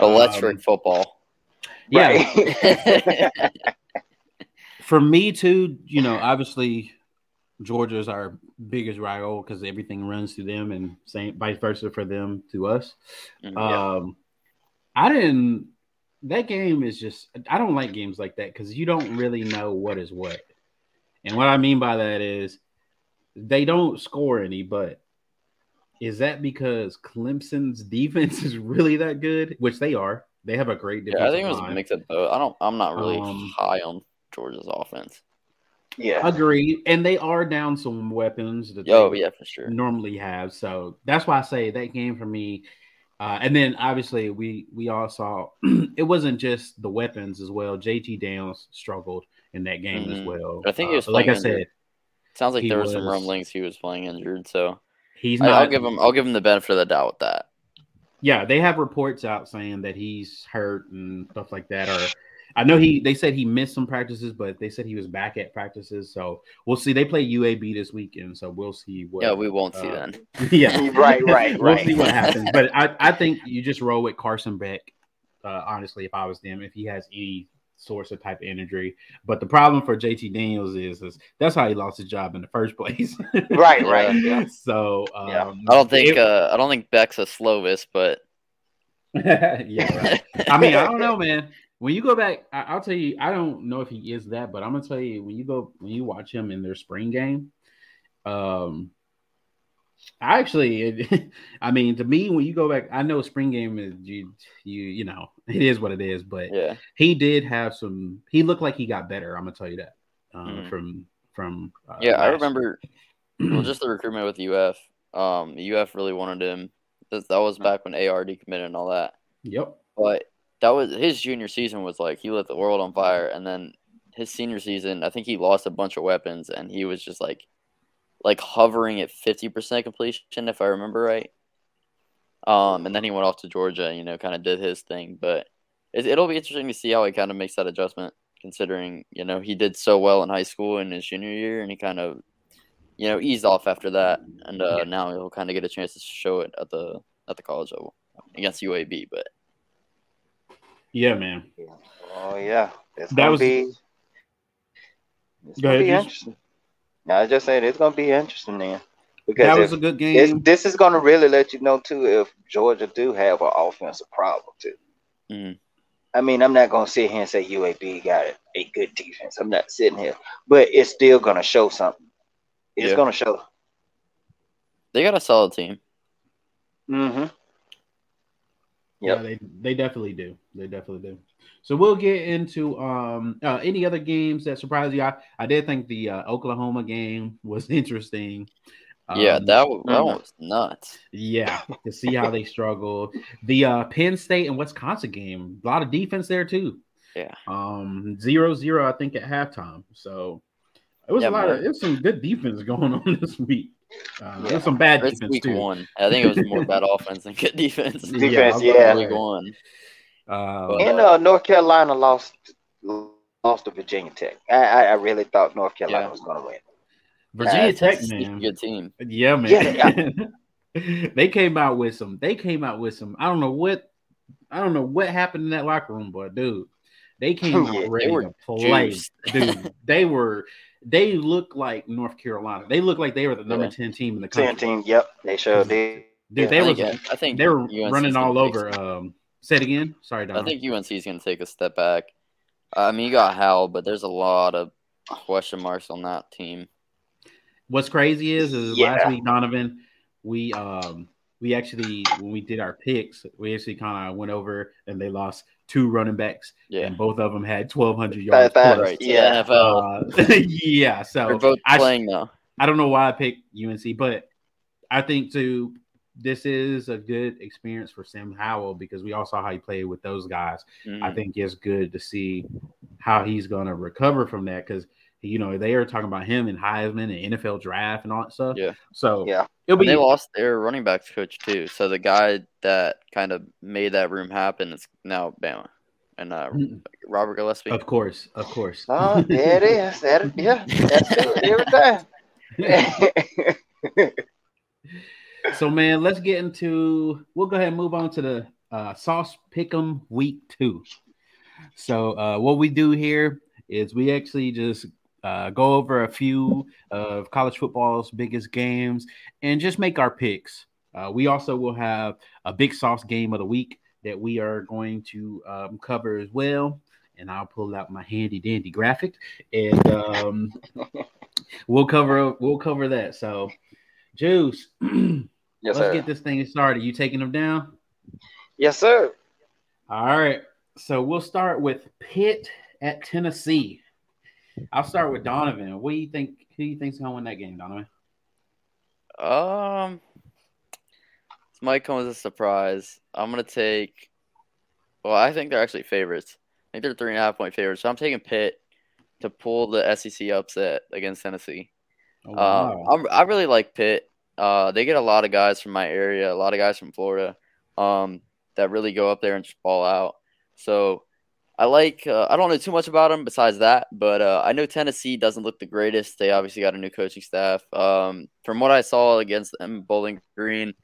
Electric Um, football. yeah, Right. <laughs> for me too, you know, obviously Georgia's our biggest rival because everything runs through them, and same vice versa for them to us. Mhm. Um, I didn't. That game is just. I don't like games like that because you don't really know what is what. And what I mean by that is, they don't score any. But is that because Clemson's defense <laughs> is really that good? Which they are. They have a great defense. yeah, I think it was a mix of both. I don't. I'm not really Um, high on Georgia's offense. yeah. Agreed, and they are down some weapons that Oh they yeah, for sure. normally have. So that's why I say that game for me. Uh, and then obviously we we all saw <clears throat> it wasn't just the weapons as well. JT Daniels struggled in that game as Mhm. well. I think he Uh, was but like I said. Sounds like he there were some rumblings he was playing injured. So he's I, not. I'll give him. I'll give him the benefit of the doubt with that. yeah, they have reports out saying that he's hurt and stuff like that. Or I know he they said he missed some practices, but they said he was back at practices. So we'll see. They play UAB this weekend, so we'll see what. Yeah, we won't see uh, then. <laughs> yeah, <laughs> Right, right, <laughs> right. we'll see what happens. But I, I think you just roll with Carson Beck. Uh, honestly, if I was them, if he has any source of type of injury. But the problem for JT Daniels is, is that's how he lost his job in the first <laughs> place. Right, right. Yeah. so um, Yeah. I don't think. it- uh, I don't think Beck's a Slovis, but <laughs> yeah, right. I mean, I don't know, man. When you go back, I, I'll tell you, I don't know if he is that, but I'm gonna tell you when you go when you watch him in their spring game, um, I actually, <laughs> I mean, to me, when you go back, I know spring game is you, you, you know, <laughs> it is what it is, but yeah, he did have some. He looked like he got better. I'm gonna tell you that uh, Mhm. from from. Uh, yeah. I remember. <clears throat> well, just the recruitment with UF. Um, UF really wanted him. That, that was back when ARD committed and all that. Yep. But that was his junior season was like he lit the world on fire, and then his senior season, I think he lost a bunch of weapons, and he was just like, like hovering at fifty percent completion, if I remember right. Um, and then he went off to Georgia, you know, kind of did his thing. But it, it'll be interesting to see how he kind of makes that adjustment considering you know he did so well in high school in his junior year, and he kind of you know eased off after that, and uh, Yeah. now he'll kind of get a chance to show it at the at the college level against UAB. But Yeah, man. Oh yeah, it's That gonna was- be. It's Go gonna ahead, be interesting. No, I just saying it's gonna be interesting then, because That if- was a good game. this is gonna really let you know too if Georgia do have an offensive problem too. Mhm. I mean, I'm not gonna sit here and say UAB got a good defense. I'm not sitting here, but it's still gonna show something. It's Yeah. gonna show. they got a solid team. Mm-hmm. Yeah, they they definitely do. They definitely do. So we'll get into um uh, any other games that surprised you. I, I did think the uh, Oklahoma game was <laughs> interesting. yeah, Um, that w- that mhm. was nuts. yeah to see how they struggle. The uh, Penn State and Wisconsin game, a lot of defense there too. Yeah. Um, zero zero, I think at halftime. So it was Yeah, a lot of man. it was some good defense <laughs> going on this week. Um, Yeah. There's some bad It's defense week too. one. I think it was more <laughs> bad offense than good defense. Yeah, Defense, I was yeah. Week one. Uh, But- And uh, North Carolina lost lost to Virginia Tech. I, I, I really thought North Carolina Yeah. was gonna win. Virginia Uh, Tech, It's a man. good team. Yeah, man. Yeah, <laughs> they came out with some. They came out with some. I don't know what. I don't know what happened in that locker room, but dude, they came out Yeah, they ready to play. juiced. dude, they were. They look like North Carolina. They look like they were the number Yeah. ten team in the country. Ten team, yep, they sure did. Dude, Yeah, they I was. think, I think They were UNC 's running all over. some- Um, say it again. Sorry, Don. I think UNC is going to take a step back. I mean, you got Howell, but there's a lot of question marks on that team. What's crazy is, is Yeah. last week, Donovan, we um we actually when we did our picks, we actually kind of went over and they lost two running backs, Yeah, and both of them had twelve hundred yards. Five- plus. right. Yeah. Uh, <laughs> yeah, They're so both I, playing now. I don't know why I picked UNC, but I think too this is a good experience for Sam Howell because we all saw how he played with those guys. I Mhm. think it's good to see how he's going to recover from that because you know they are talking about him and Heisman and NFL draft and all that stuff. Yeah. So Yeah. It'll And be they lost their running backs coach too. So the guy that kind of made that room happen is now Bama and uh, Robert Gillespie. of course, of course. Oh, there it is. That, yeah, that's it every time. <laughs> so man, let's get into. We'll go ahead and move on to the uh, Sauce Pick'em Week Two. So uh, what we do here is we actually just uh, go over a few of college football's biggest games and just make our picks. Uh, we also will have a big sauce game of the week that we are going to um, cover as well. And I'll pull out my handy dandy graphic and um, <laughs> we'll cover we'll cover that. So, Juice, <clears throat> yes, let's sir. get this thing started. You taking them down? Yes, sir. All right. So we'll start with Pitt at Tennessee. I'll start with Donovan. What do you think? Who do you think's gonna win that game, Donovan? Um, this might come as a surprise. I'm gonna take. Well, I think they're actually favorites. I think they're three and a half point favorites. So I'm taking Pitt to pull the SEC upset against Tennessee. Oh, Um, I'm, I really like Pitt. Uh, they get a lot of guys from my area, a lot of guys from Florida, um, that really go up there and just ball out. So I like. Uh, I don't know too much about them besides that, but uh, I know Tennessee doesn't look the greatest. They obviously got a new coaching staff. Um, from what I saw against them, Bowling Green,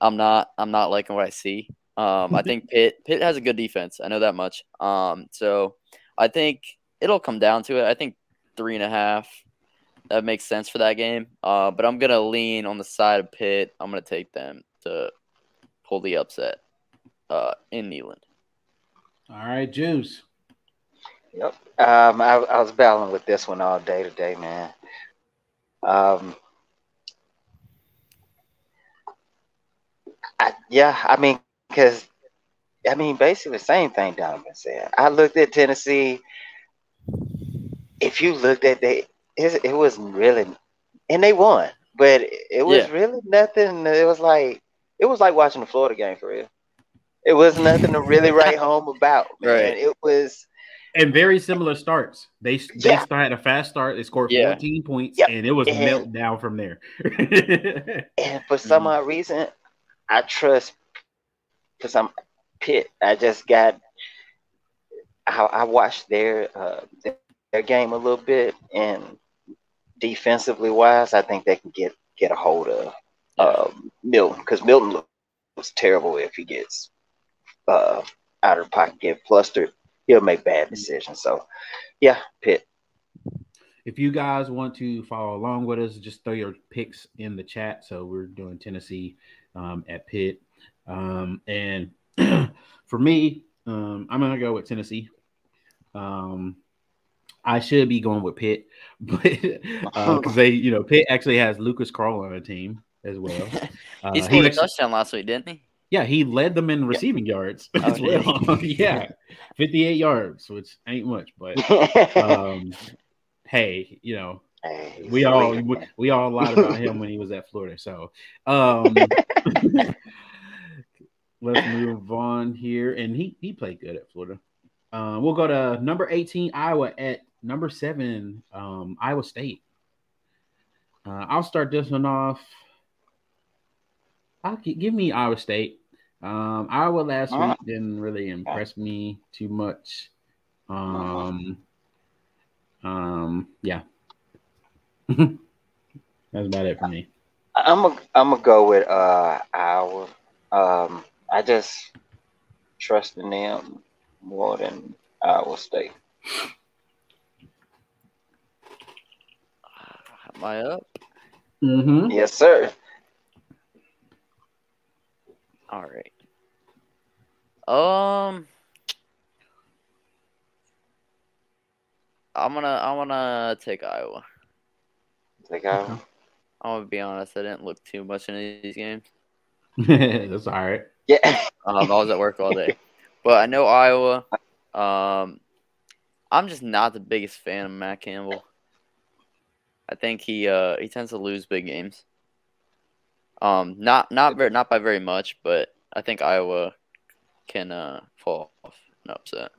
I'm not. I'm not liking what I see. Um, I <laughs> think Pitt Pitt has a good defense. I know that much. Um, so I think it'll come down to it. I think three and a half. That makes sense for that game. Uh, but I'm gonna lean on the side of Pitt. I'm gonna take them to pull the upset uh, in Neyland. All right, Juice. Yep. Um, I, I was battling with this one all day today, man. Um, I, yeah, I mean, because I mean, basically the same thing Donovan said. I looked at Tennessee. If you looked at they, it, it wasn't really, and they won, but it, it was Yeah. really nothing. It was like it was like watching the Florida game for real. It was nothing to really <laughs> write home about, man. Right. It was. And very similar starts. They they Yeah. had a fast start. They scored Yeah. 14 points, Yep. and it was And- melt down from there. <laughs> And for some odd reason, I trust for some Pitt. I just got I, I watched their uh, their game a little bit, and defensively wise, I think they can get get a hold of uh, Milton because Milton looks terrible if he gets uh, out of pocket, get flustered. He'll make bad decisions. So, yeah, Pitt. If you guys want to follow along with us, just throw your picks in the chat. So we're doing Tennessee um, at Pitt, um, and <clears throat> for me, um, I'm gonna go with Tennessee. Um, I should be going with Pitt, <laughs> but because uh, they, you know, Pitt actually has Lucas Krull on the team as well. <laughs> Uh, he scored he a touchdown last week, didn't he? Yeah, he led them in receiving yards <laughs> oh, as well. <laughs> yeah, 58 yards, which ain't much, but <laughs> um, hey, you know, hey, we all we, we, all lied about him when he was at Florida. So um, let's move on here, and he he played good at Florida. Uh, we'll go to number 18 Iowa at number seven um, Iowa State. Uh, I'll start this one off. I'll give me Iowa State. Um, Iowa last uh-huh. week didn't really impress me too much. Um, um, yeah, <laughs> that's about it for me. I'm a, I'm gonna go with uh Iowa. Um, I just trust in them more than Iowa State. Am I up? Mm-hmm. Yes, sir. All right. Um, I'm gonna I'm gonna take Iowa. Take Iowa. I'm gonna be honest. I didn't look too much into these games. <laughs> That's all right. Yeah. um, I was at work all day, <laughs> but I know Iowa. Um, I'm just not the biggest fan of Matt Campbell. I think he uh he tends to lose big games. Um, not not very not by very much, but I think Iowa can uh fall off an upset.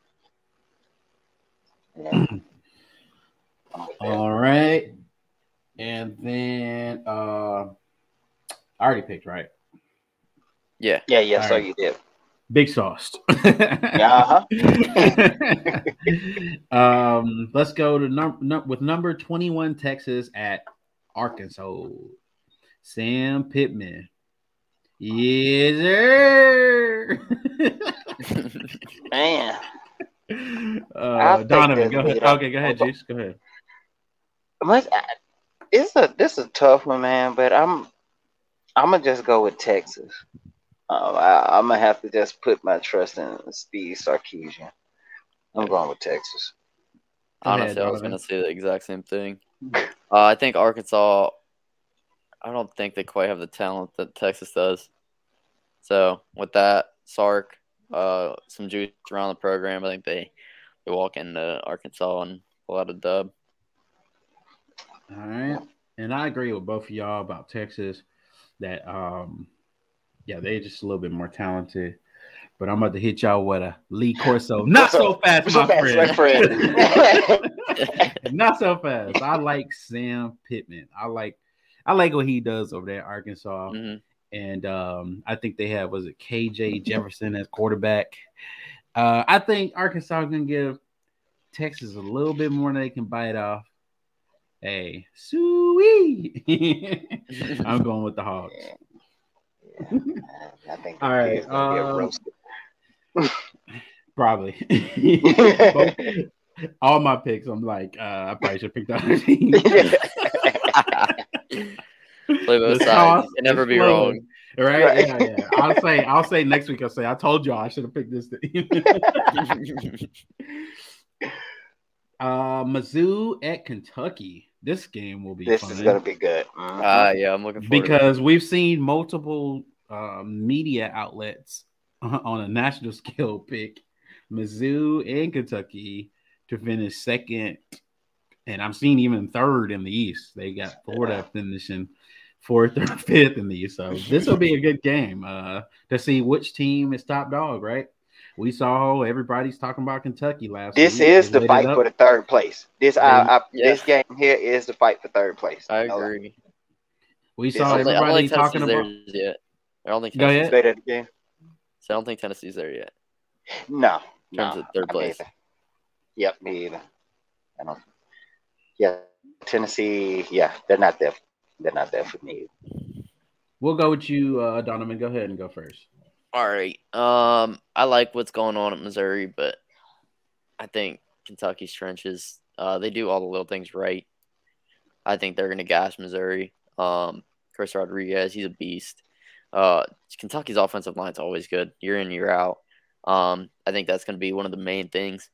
<clears throat> All right, and then uh, I already picked right. Yeah. Yeah. Yeah. All so right. you did. Big sauce. yeah. <laughs> Uh-huh. <laughs> um, let's go to number num- with number twenty-one Texas at Arkansas. Sam Pittman. Yes, sir. <laughs> Man. Uh, Donovan, go ahead. Okay, go ahead, Juice. Go ahead. It's a this is a tough one, man. But I'm I'm gonna just go with Texas. Um, I, am gonna have to just put my trust in Steve Sarkisian. I'm going with Texas. Honestly, I was gonna say the exact same thing. Uh, I think Arkansas. I don't think they quite have the talent that Texas does. So with that, Sark, uh, some juice around the program. I think they they walk into Arkansas and pull out a dub. All right, and I agree with both of y'all about Texas. That um, yeah, they're just a little bit more talented. But I'm about to hit y'all with a Lee Corso. <laughs> Not so fast, my friend. friend. <laughs> <laughs> Not so fast. I like Sam Pittman. I like I like what he does over there at Arkansas. Mm-hmm. And um, I think they have was it KJ Jefferson as quarterback. Uh, I think Arkansas is gonna give Texas a little bit more than they can bite off. Hey, sweet. <laughs> I'm going with the Hogs. <laughs> I think all right. Um, probably. <laughs> all my picks, I'm like, uh, I probably should pick that team. Play both sides. You never be wrong. Right? right? Yeah, yeah. I'll say, I'll say next week. I'll say, I told y'all I should have picked this team. <laughs> uh, Mizzou at Kentucky. This game will be. This fun. is gonna be good. Mm-hmm. Uh, yeah, I'm looking forward. Because we've seen multiple uh, media outlets <laughs> on a national <laughs> scale pick Mizzou and Kentucky to finish second, and I'm seeing even third in the East. They got Florida finishing fourth or <laughs> fifth in the East. So this will be a good game uh, to see which team is top dog, right? We saw everybody's talking about Kentucky last. This week. is they the fight for the third place. This I, I, yeah. this game here is the fight for third place. I agree. We saw everybody talking about. Yet. I don't think Go ahead. So I don't think Tennessee's there yet. No. In terms no, of third place. Yep, me either. I don't. Yeah, Tennessee. Yeah, they're not there. They're not there for me. We'll go with you, uh, Donovan. Go ahead and go first. All right. Um, I like what's going on at Missouri, but I think Kentucky's trenches. Uh, they do all the little things right. I think they're gonna gas Missouri. Um, Chris Rodriguez, he's a beast. Uh, Kentucky's offensive line is always good, year in year out. Um, I think that's gonna be one of the main things.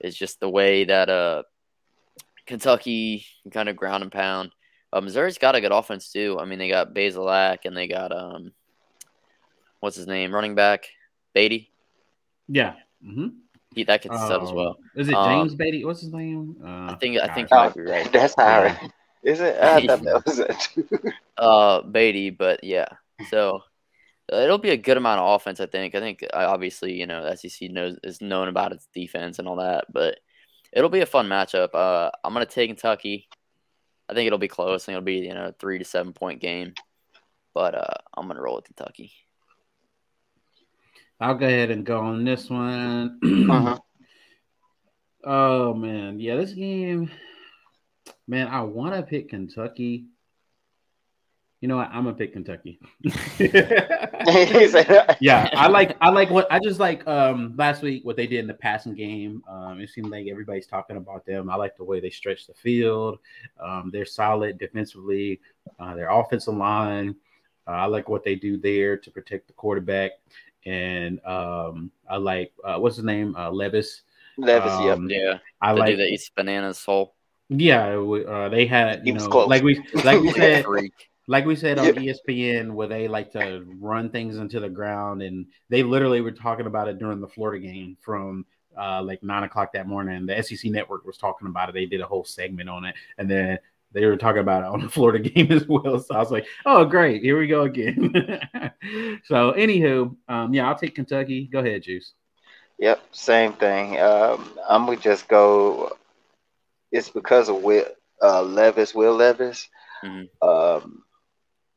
Is just the way that uh Kentucky kind of ground and pound. Uh, Missouri's got a good offense too. I mean, they got Bazelak and they got um, what's his name, running back, Badie. Yeah. Mm-hmm. He, that kid's stud as well. Is it Um, James Badie? What's his name? Uh, I think I think you Oh, might be right. That's how. it- Is it? I thought that was it. <laughs> Uh, Badie, but yeah. So uh, it'll be a good amount of offense. I think. I think uh, obviously you know SEC knows is known about its defense and all that, but it'll be a fun matchup. Uh, I'm gonna take Kentucky. I think it'll be close. I think it'll be you know a three to seven point game, but uh, I'm gonna roll with Kentucky. I'll go ahead and go on this one. <clears throat> Uh-huh. Oh man, yeah, this game, man, I want to pick Kentucky. You know what? I'm gonna pick Kentucky. <laughs> Yeah, I like I like what I just like um last week what they did in the passing game. Um, it seemed like everybody's talking about them. I like the way they stretch the field. Um, they're solid defensively. Uh, their offensive line. Uh, I like what they do there to protect the quarterback. And um, I like uh, what's his name? Uh, Levis. Levis, yep. Um, Yeah, I the like. dude that eats bananas whole. Yeah, we- uh, they had He you was know close. like we like we <laughs> said Freak. Like we said on Yeah. ESPN, where they like to run things into the ground, and they literally were talking about it during the Florida game from uh, like nine o'clock that morning. The SEC network was talking about it. They did a whole segment on it, and then they were talking about it on the <laughs> Florida game as well. So I was like, "Oh, great, here we go again." <laughs> so, anywho, um, yeah, I'll take Kentucky. Go ahead, Juice. Yep, same thing. Um, I'm gonna just go. It's because of Will uh, Levis, Will Levis. Mhm. Um,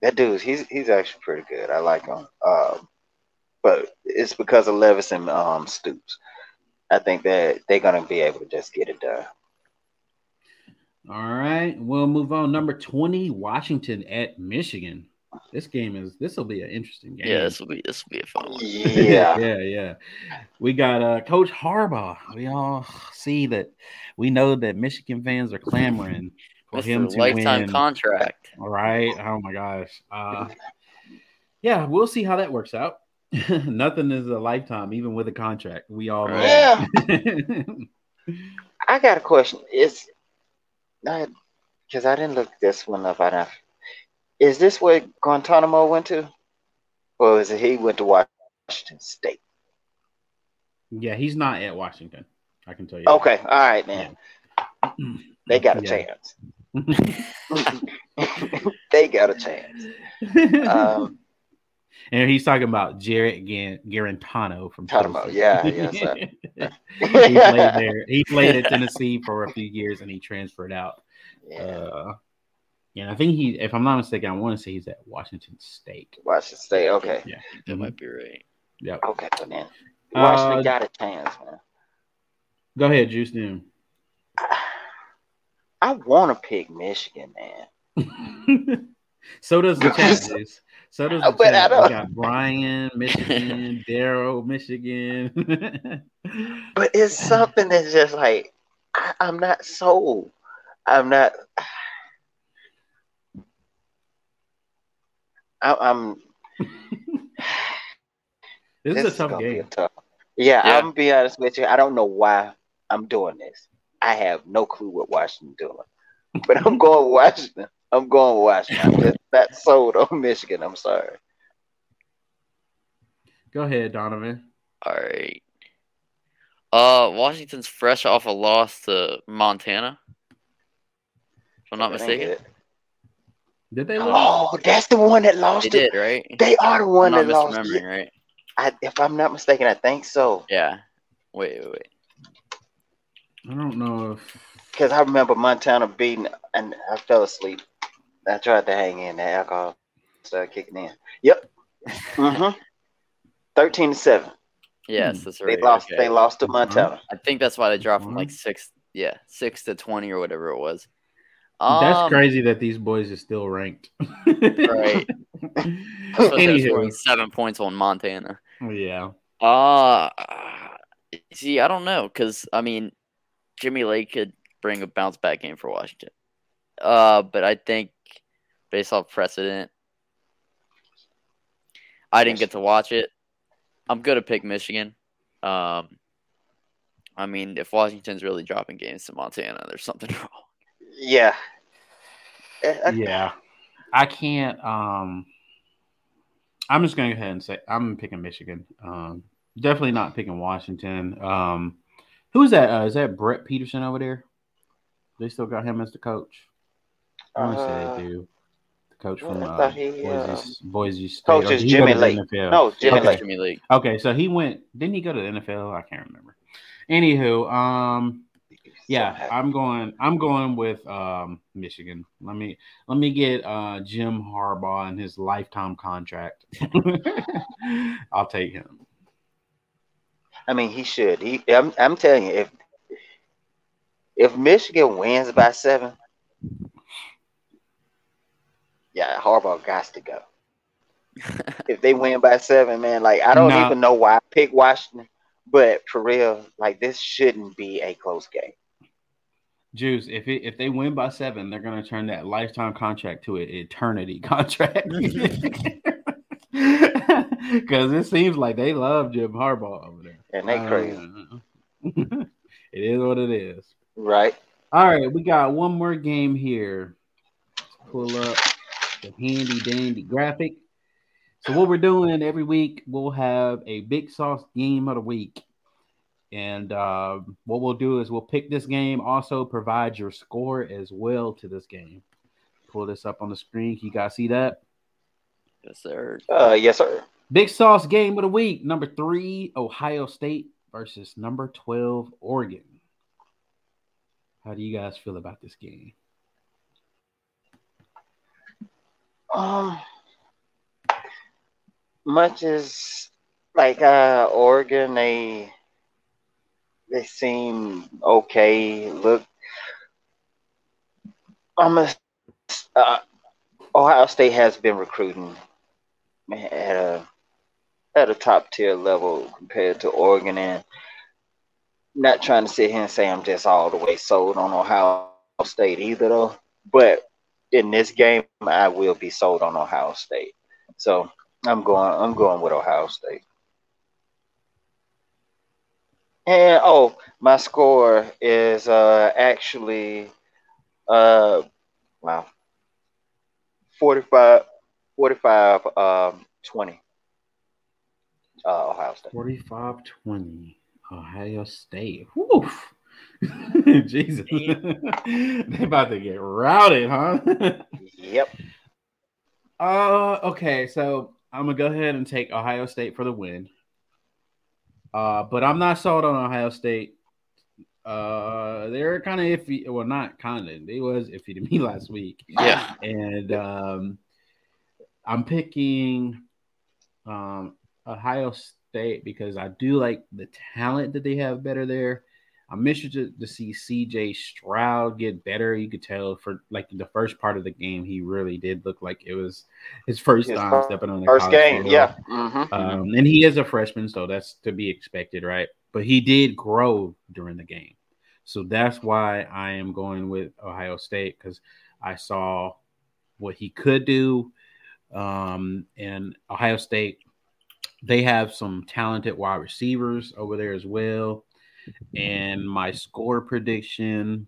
that dude, he's he's actually pretty good. I like him. Um, but it's because of Levis and um, Stoops. I think that they're gonna be able to just get it done. All right, we'll move on. Number twenty, Washington at Michigan. This game is this will be an interesting game. Yeah, this will be this will be a fun one. Yeah, <laughs> yeah, yeah. We got uh Coach Harbaugh. We all see that we know that Michigan fans are clamoring for him Mr. to lifetime win. contract. All right. Oh my gosh. Uh <laughs> yeah, we'll see how that works out. <laughs> Nothing is a lifetime, even with a contract. We all know. yeah. <laughs> I got a question. Is because I didn't look this one up enough. Is this where Guantanamo went to, or is it he went to Washington State? yeah, he's not at Washington. I can tell you. Okay, all right, man. They got a <clears throat> Yeah. chance. <laughs> they got a chance. Um, <laughs> and he's talking about Jarrett Guarantano from Talking about- Tulsa. yeah, <laughs> he played there. He played at Tennessee for a few years and he transferred out. yeah, Uh, yeah, I think he, if I'm not mistaken, I want to say he's at Washington State. Washington State. Okay, Yeah. That Mhm. might be right. Yeah. okay, so then Washington Uh, got a chance, man. Go ahead, Juice. Then. <sighs> I want to pick Michigan, man. <laughs> so does the chat. So does the <laughs> But I. We don't- got Brian, Michigan, <laughs> Daryl, Michigan. But it's something that's just like I, I'm not sold. I'm not. <sighs> I, I'm. <sighs> this is a tough gonna game. tough. Yeah, Yeah. I'm gonna be honest with you. I don't know why I'm doing this. I have no clue what Washington doing, but I'm going Washington. I'm going Washington. I'm just not sold on Michigan. I'm sorry. Go ahead, Donovan. All right. Uh, Washington's fresh off a loss to Montana. If I'm not That mistaken. Did they lose? Oh, that's the one that lost they it. did, right? They are the I'm one not that lost misremembering, it. right? I, if I'm not mistaken, I think so. Yeah. Wait, wait, wait. I don't know if Because I remember Montana beating, and I fell asleep. I tried to hang in. The alcohol started kicking in. Yep. <laughs> Mm-hmm. 13 to 7. Yes, Hmm. that's They lost. okay. They lost to Montana. I think that's why they dropped from like Mhm. six, yeah, six to twenty or whatever it was. That's Um, crazy that these boys are still ranked. Right. <laughs> Especially after scoring Anywho, seven points on Montana. yeah. Uh see, I don't know because I mean, Jimmy Lake could bring a bounce back game for Washington. Uh, but I think based off precedent, I didn't get to watch it. I'm gonna pick Michigan. Um, I mean, if Washington's really dropping games to Montana, there's something <laughs> wrong. Yeah. Eh, Yeah. I can't um I'm just gonna go ahead and say I'm picking Michigan. Um definitely not picking Washington. Um who's that? Uh, is that Brett Peterson over there? They still got him as the coach. I want to say Uh, they do. The coach from uh, he, Boise, Boise State. coach is he go Jimmy Lake. No, Jimmy Yeah, Lake. Jimmy Lake. Okay, so he went. Didn't he go to the NFL? I can't remember. Anywho, um, yeah, I'm going. I'm going with um Michigan. Let me let me get uh Jim Harbaugh and his lifetime contract. <laughs> I'll take him. I mean, he should. He, I'm, I'm telling you, if if Michigan wins by seven, yeah, Harbaugh got to go. <laughs> if they win by seven, man, like I don't No. even know why I picked Washington, but for real, like this shouldn't be a close game. Juice, if it, if they win by seven, they're gonna turn that lifetime contract to an eternity <laughs> contract. <laughs> <laughs> Because it seems like they love Jim Harbaugh over there. And they crazy, Uh, <laughs> it is what it is. right? All right, we got one more game here. Let's pull up the handy dandy graphic. So what we're doing every week, we'll have a big sauce game of the week. And uh, what we'll do is we'll pick this game, also provide your score as well to this game. Pull this up on the screen. Can you guys see that? Yes, sir. Uh, yes, sir. Big sauce game of the week. Number three, Ohio State versus number 12, Oregon. How do you guys feel about this game? Um, much as like uh Oregon, they they seem okay. Look, I'm a, uh, Ohio State has been recruiting at a at a top tier level compared to Oregon, and not trying to sit here and say I'm just all the way sold on Ohio State either, though. But in this game, I will be sold on Ohio State. So I'm going. I'm going with Ohio State. And oh, my score is uh actually uh wow 45 45 um 20 uh Ohio State. 45 20. Ohio State. Woof. <laughs> Jesus. <laughs> they about to get routed, huh? Yep. <laughs> uh okay, so I'm gonna go ahead and take Ohio State for the win. Uh, but I'm not sold on Ohio State. Uh, they're kind of iffy. Well, not kind of. They was iffy to me last week. Yeah. and um, I'm picking um, Ohio State because I do like the talent that they have better there. I'm interested to see CJ Stroud get better. You could tell for like the first part of the game, he really did look like it was his first His time fir- stepping on the First game, field. yeah. Mm-hmm. Um, and he is a freshman, so that's to be expected, right? But he did grow during the game. So that's why I am going with Ohio State because I saw what he could do. Um, and Ohio State, they have some talented wide receivers over there as well. And my score prediction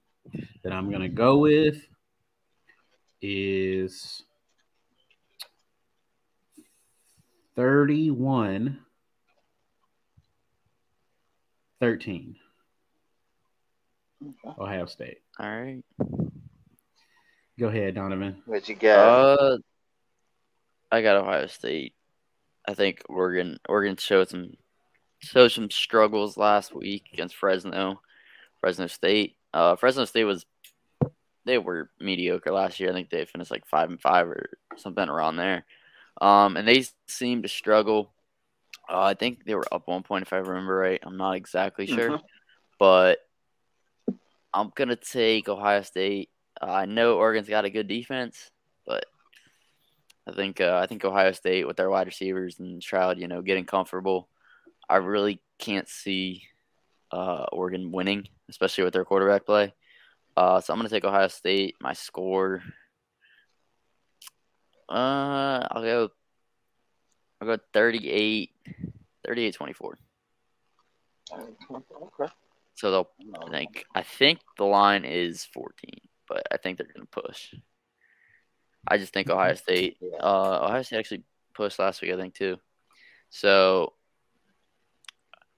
that I'm going to go with is 31 13. Ohio State. All right. Go ahead, Donovan. What you got? Uh, I got Ohio State. I think Oregon Oregon showed some showed some struggles last week against Fresno, Fresno State. Uh, Fresno State was they were mediocre last year. I think they finished like five and five or something around there. Um, and they seemed to struggle Uh, I think they were up one point if I remember right. I'm not exactly sure, Mhm. but I'm gonna take Ohio State. Uh, I know Oregon's got a good defense, I think uh, I think Ohio State with their wide receivers and Stroud, you know, getting comfortable. I really can't see uh, Oregon winning, especially with their quarterback play. Uh, so I'm gonna take Ohio State. My score. Uh, I'll go. I'll go 38, 38 24. Okay. So they'll I think I think the line is 14, but I think they're gonna push. I just think Ohio State. Uh, Ohio State actually pushed last week, I think too. So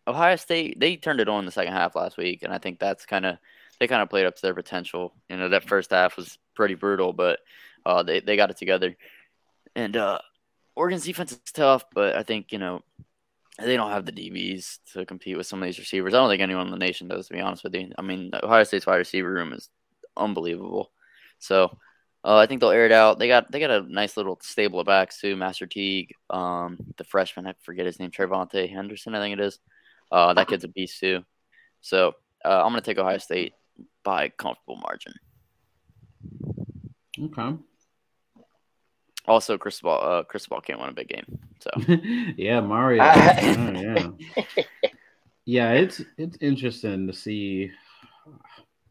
Ohio State they turned it on in the second half last week, and I think that's kind of they kind of played up to their potential. You know, that first half was pretty brutal, but uh, they they got it together. And uh, Oregon's defense is tough, but I think you know they don't have the DBs to compete with some of these receivers. I don't think anyone in the nation does, to be honest with you. I mean, Ohio State's wide receiver room is unbelievable. So uh, I think they'll air it out. They got they got a nice little stable of backs too. Master Teague, um, the freshman, I forget his name, TreVeyon Henderson, I think it is. Uh, that kid's a beast too. So uh, I'm gonna take Ohio State by a comfortable margin. Okay. Also, Cristobal, uh, Cristobal can't win a big game. So <laughs> yeah, Mario. <laughs> Oh, yeah. yeah, it's it's interesting to see.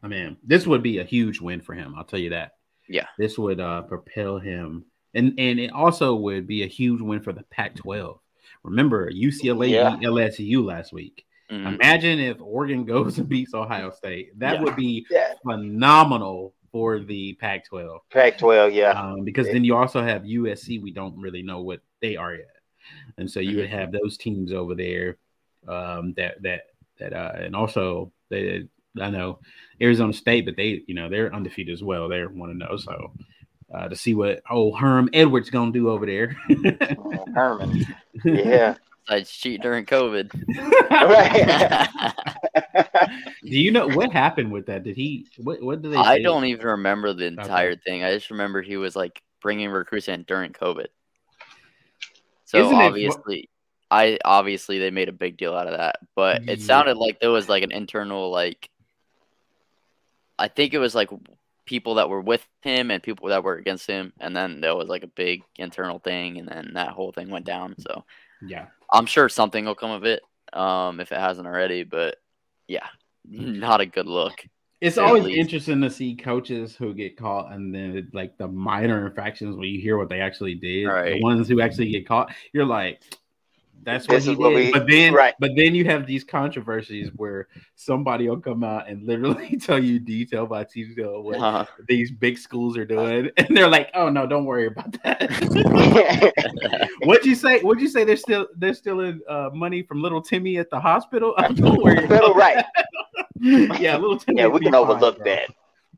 I mean, this would be a huge win for him. I'll tell you that. Yeah. this would uh, propel him, and and it also would be a huge win for the Pac-12. Remember, UCLA Yeah. beat LSU last week. mhm. Imagine if Oregon <laughs> goes and beats Ohio State. That Yeah. would be Yeah. phenomenal for the Pac-12 Pac-12, yeah. um, because then you also have USC. We don't really know what they are yet, and so you would Mm-hmm. have those teams over there um, that that that uh, and also they I know Arizona State, but they you know they're undefeated as well. They want to know so. Uh, to see what old Herm Edwards gonna do over there. Mm, Herman. <laughs> Yeah. Besides cheat during COVID. right. <laughs> <laughs> do you know what happened with that? Did he? What? What did they? I say? don't even remember the entire thing. I just remember he was like bringing recruits in during COVID. So Isn't it- obviously, I obviously they made a big deal out of that, but it Yeah. sounded like there was like an internal like. I think it was like people that were with him and people that were against him, and then there was like a big internal thing, and then that whole thing went down. So Yeah. I'm sure something will come of it, um, if it hasn't already. But yeah, <laughs> not a good look. It's always least. interesting to see coaches who get caught and then like the minor infractions when you hear what they actually did. Right. The ones who actually get caught, you're like, that's what This he is what did. we- but then right. but then you have these controversies where somebody will come out and literally <laughs> tell you detail by detail what Uh, these big schools are doing. <laughs> And they're like, oh no, don't worry about that. <laughs> What'd you say? What'd you say? They're still they're still in uh, money from little Timmy at the hospital. don't worry. about Little right. yeah, little Timmy. Yeah, we can fine, overlook bro. that.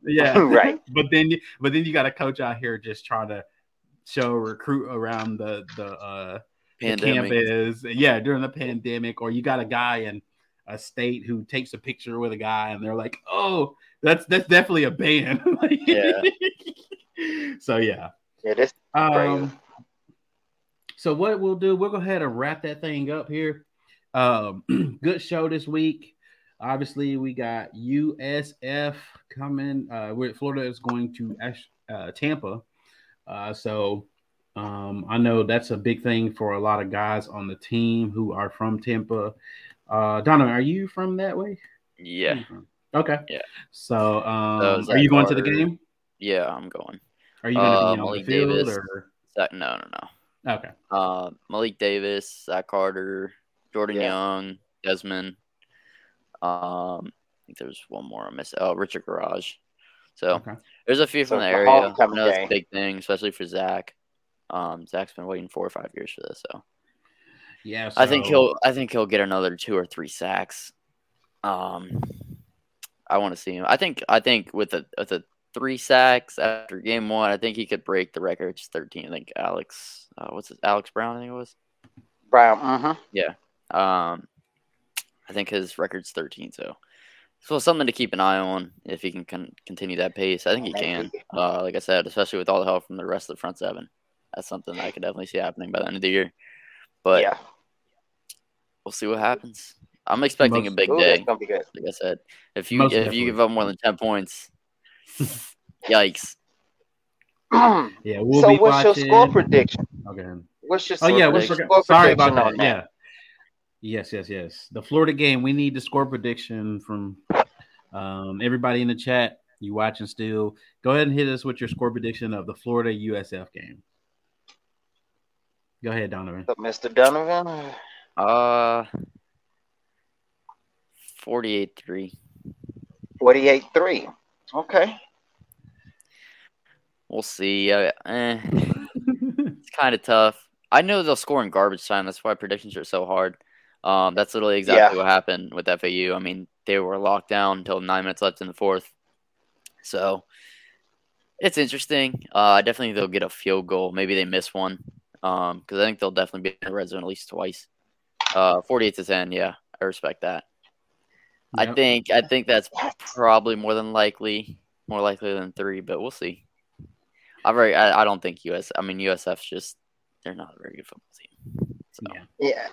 Yeah, Right. But then, you- but then you got a coach out here just trying to show recruit around the the, uh, pandemic. campus. Yeah, during the pandemic, or you got a guy in a state who takes a picture with a guy, and they're like, "Oh, that's that's definitely a ban." <laughs> Like- Yeah. <laughs> so yeah. Yeah, Um, so what we'll do, we'll go ahead and wrap that thing up here. Um, <clears throat> good show this week. Obviously, we got USF coming. Uh, we're Florida is going to uh, Tampa. Uh, so um, I know that's a big thing for a lot of guys on the team who are from Tampa. Uh, Donna, are you from that way? Yeah. Okay. Yeah. So, um, So are you going to the game? yeah, I'm going. Are you going to Uh, be on the Malik field Davis. or? Zach, no, no, no. Okay. Uh, Malik Davis, Zach Carter, Jordan Yeah. Young, Desmond. Um, I think there's one more I missed. Oh, Richard Gouraige. So Okay. there's a few So from the it's area. I know it's a big thing, especially for Zach. Um, Zach's been waiting four or five years for this, so Yeah. I think he'll. I think he'll get another two or three sacks. Um, I want to see him. I think. I think with the with the three sacks after game one, I think he could break the record. It's thirteen. I think Alex. Uh, what's it? Alex Brown. I think it was. Brown. Mm-hmm. Um, I think his record's 13. So, so something to keep an eye on if he can con- continue that pace. I think he can. Uh, like I said, especially with all the help from the rest of the front seven, that's something I could definitely see happening by the end of the year. But yeah. we'll see what happens. I'm expecting a big Ooh, day. be good. Like I said, if you Most if definitely. you give up more than ten points, <laughs> yikes. <clears throat> Yeah, we'll be what's watching. your score prediction? Okay. What's your Oh yeah, score we prediction. forgot. Sorry about prediction that. Yeah. Yes, yes, yes. The Florida game. We need the score prediction from um, everybody in the chat. You watching still? Go ahead and hit us with your score prediction of the Florida USF game. Go ahead, Donovan. So, Mr. Donovan, Uh, forty-eight three. 48 3. Okay. We'll see. Uh, eh, it's kind of tough. I know they'll score in garbage time. That's why predictions are so hard. Um, that's literally exactly what happened with FAU. I mean, they were locked down until nine minutes left in the fourth. So it's interesting. Uh, definitely they'll get a field goal. Maybe they miss one. Um, because I think they'll definitely be in the red zone at least twice. Uh, forty-eight to ten. Yeah, I respect that. I think I think that's probably more than likely, more likely than three, but we'll see. I very I, I don't think US. I mean USF's just they're not a very good football team. So Yeah. Yeah.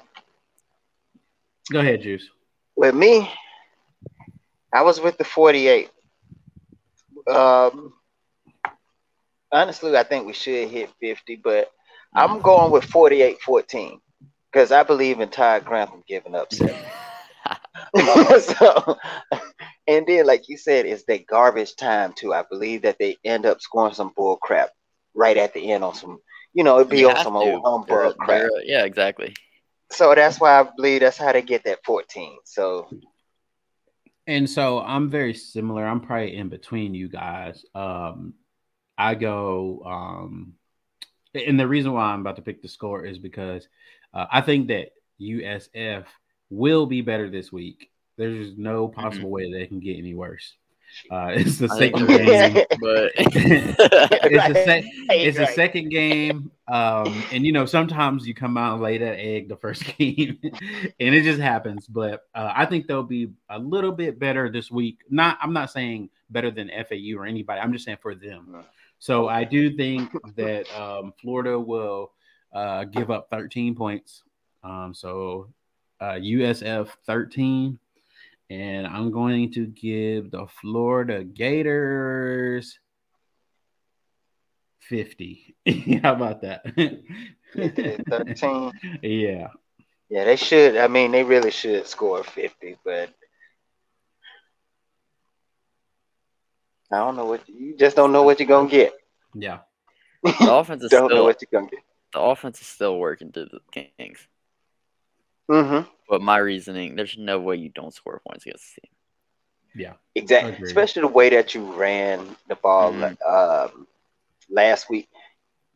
Go ahead, Juice. With me, I was with the 48. Um, honestly, I think we should hit 50, but I'm going with 48 14 because I believe in Todd Grantham giving up seven. <laughs> <laughs> so, and then, like you said, it's that garbage time too. I believe that they end up scoring some bull crap right at the end on some, you know, it'd be You on some to. old They're- humbug crap. they're- yeah, exactly. So that's why I believe that's how they get that 14. So And so I'm very similar. I'm probably in between you guys. Um, I go, um, and the reason why I'm about to pick the score is because uh, I think that USF will be better this week. There's no possible way they can get any worse. Uh, <laughs> it's the second game. But <laughs> <laughs> it's the sec- it's the second game, um, and you know sometimes you come out and lay that egg the first game, and it just happens. But uh, I think they'll be a little bit better this week. Not, I'm not saying better than FAU or anybody. I'm just saying for them. So I do think that um, Florida will uh, give up 13 points. Um, so uh, USF 13. And I'm going to give the Florida Gators 50. <laughs> How about that? 13. <laughs> yeah. Yeah, they should. I mean, they really should score 50, but I don't know what you just don't know what you're gonna get. Yeah. the offense <laughs> is Don't know still what you're gonna get. the offense is still working to the Kings. Mm-hmm. But my reasoning, there's no way you don't score points against the team. Yeah. Exactly. Agreed. Especially the way that you ran the ball Mhm. um, last week.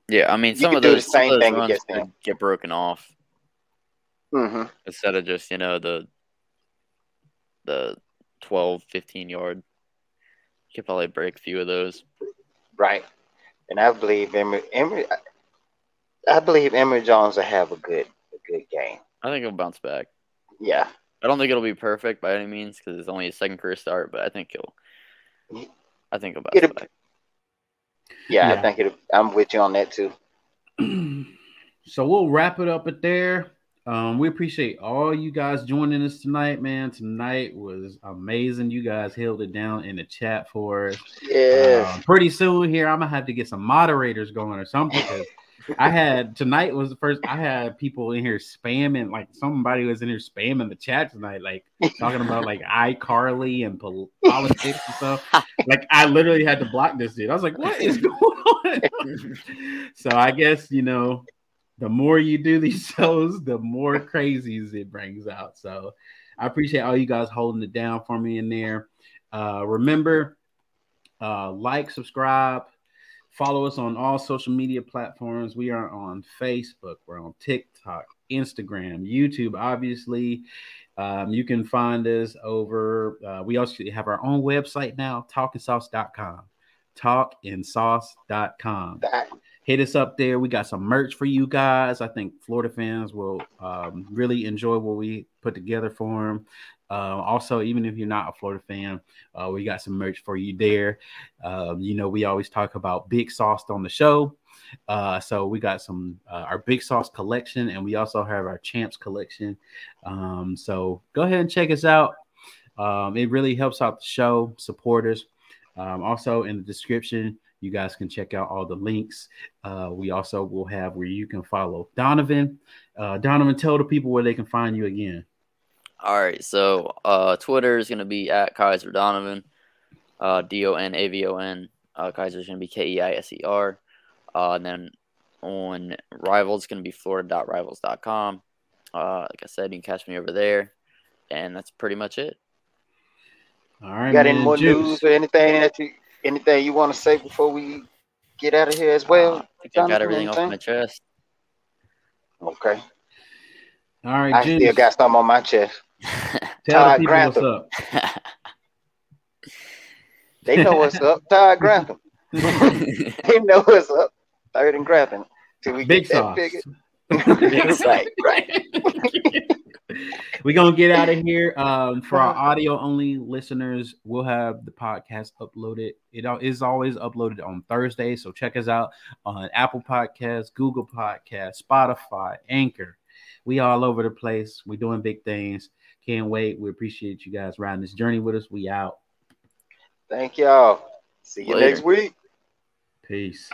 Yeah, I mean You some could of do the those, some same of those thing runs them. get broken off Mm-hmm. instead of just you know the the 12, 15 yard. You could probably break a few of those. Right. And I believe Emory, Emory I believe Emory Jones will have a good a good game. I think he'll bounce back. Yeah. I don't think it'll be perfect by any means because it's only his second career start, but I think he'll. I think he'll bounce It'll- back. Yeah, Yeah. I think it I'm with you on that too. <clears throat> so we'll wrap it up at there. Um, we appreciate all you guys joining us tonight, man. Tonight was amazing. You guys held it down in the chat for us. Yeah. Um, pretty soon here, I'm gonna have to get some moderators going or something. 'cause I had tonight was the first. I had people in here spamming, like somebody was in here spamming the chat tonight, like talking about like iCarly and pol- politics and stuff. Like I literally had to block this dude. I was like, "What is <laughs> going on?" <laughs> so I guess you know, the more you do these <laughs> shows, the more crazies it brings out. So I appreciate all you guys holding it down for me in there. Uh, remember, uh, like, subscribe, follow us on all social media platforms. We are on Facebook, we're on TikTok, Instagram, YouTube, obviously. Um, you can find us over, uh, we also have our own website now, talkingsauce.com. Talkinsauce.com That- hit us up there. We got some merch for you guys. I think Florida fans will um, really enjoy what we put together for them. Uh, also, even if you're not a Florida fan, uh, we got some merch for you there. Um, you know, we always talk about Big Sauce on the show. Uh, so we got some uh, our big sauce collection, and we also have our champs collection. Um, so go ahead and check us out. Um, it really helps out the show, supporters. Um, also in the description, you guys can check out all the links. Uh, we also will have where you can follow Donovan. Uh, Donovan, tell the people where they can find you again. All right, so uh, Twitter is going to be at Kaiser Donovan, uh, D O N A V O N. Uh, Kaiser is going to be K E I S E R. Uh, and then on Rivals, going to be florida.rivals.com. Uh, like I said, you can catch me over there. And that's pretty much it. All right. You got any more Juice. news or anything that you anything you want to say before we get out of here as well? Uh, I think I got Jonathan, everything off my chest. Okay. All right, I Juice. still got something on my chest. <laughs> tell Todd people what's Grantham. up. <laughs> They know what's up. Todd Grantham. <laughs> they know what's up. Third and Grantham. Till we Big get that sauce. bigger. right, right. <laughs> We're gonna get out of here. Um, for our audio only listeners, we'll have the podcast uploaded. It al- is always uploaded on Thursday, so check us out on Apple Podcasts, Google Podcasts, Spotify, Anchor. We all over the place. We're doing big things. Can't wait. We appreciate you guys riding this journey with us. We out. Thank y'all. See you Later. next week. Peace.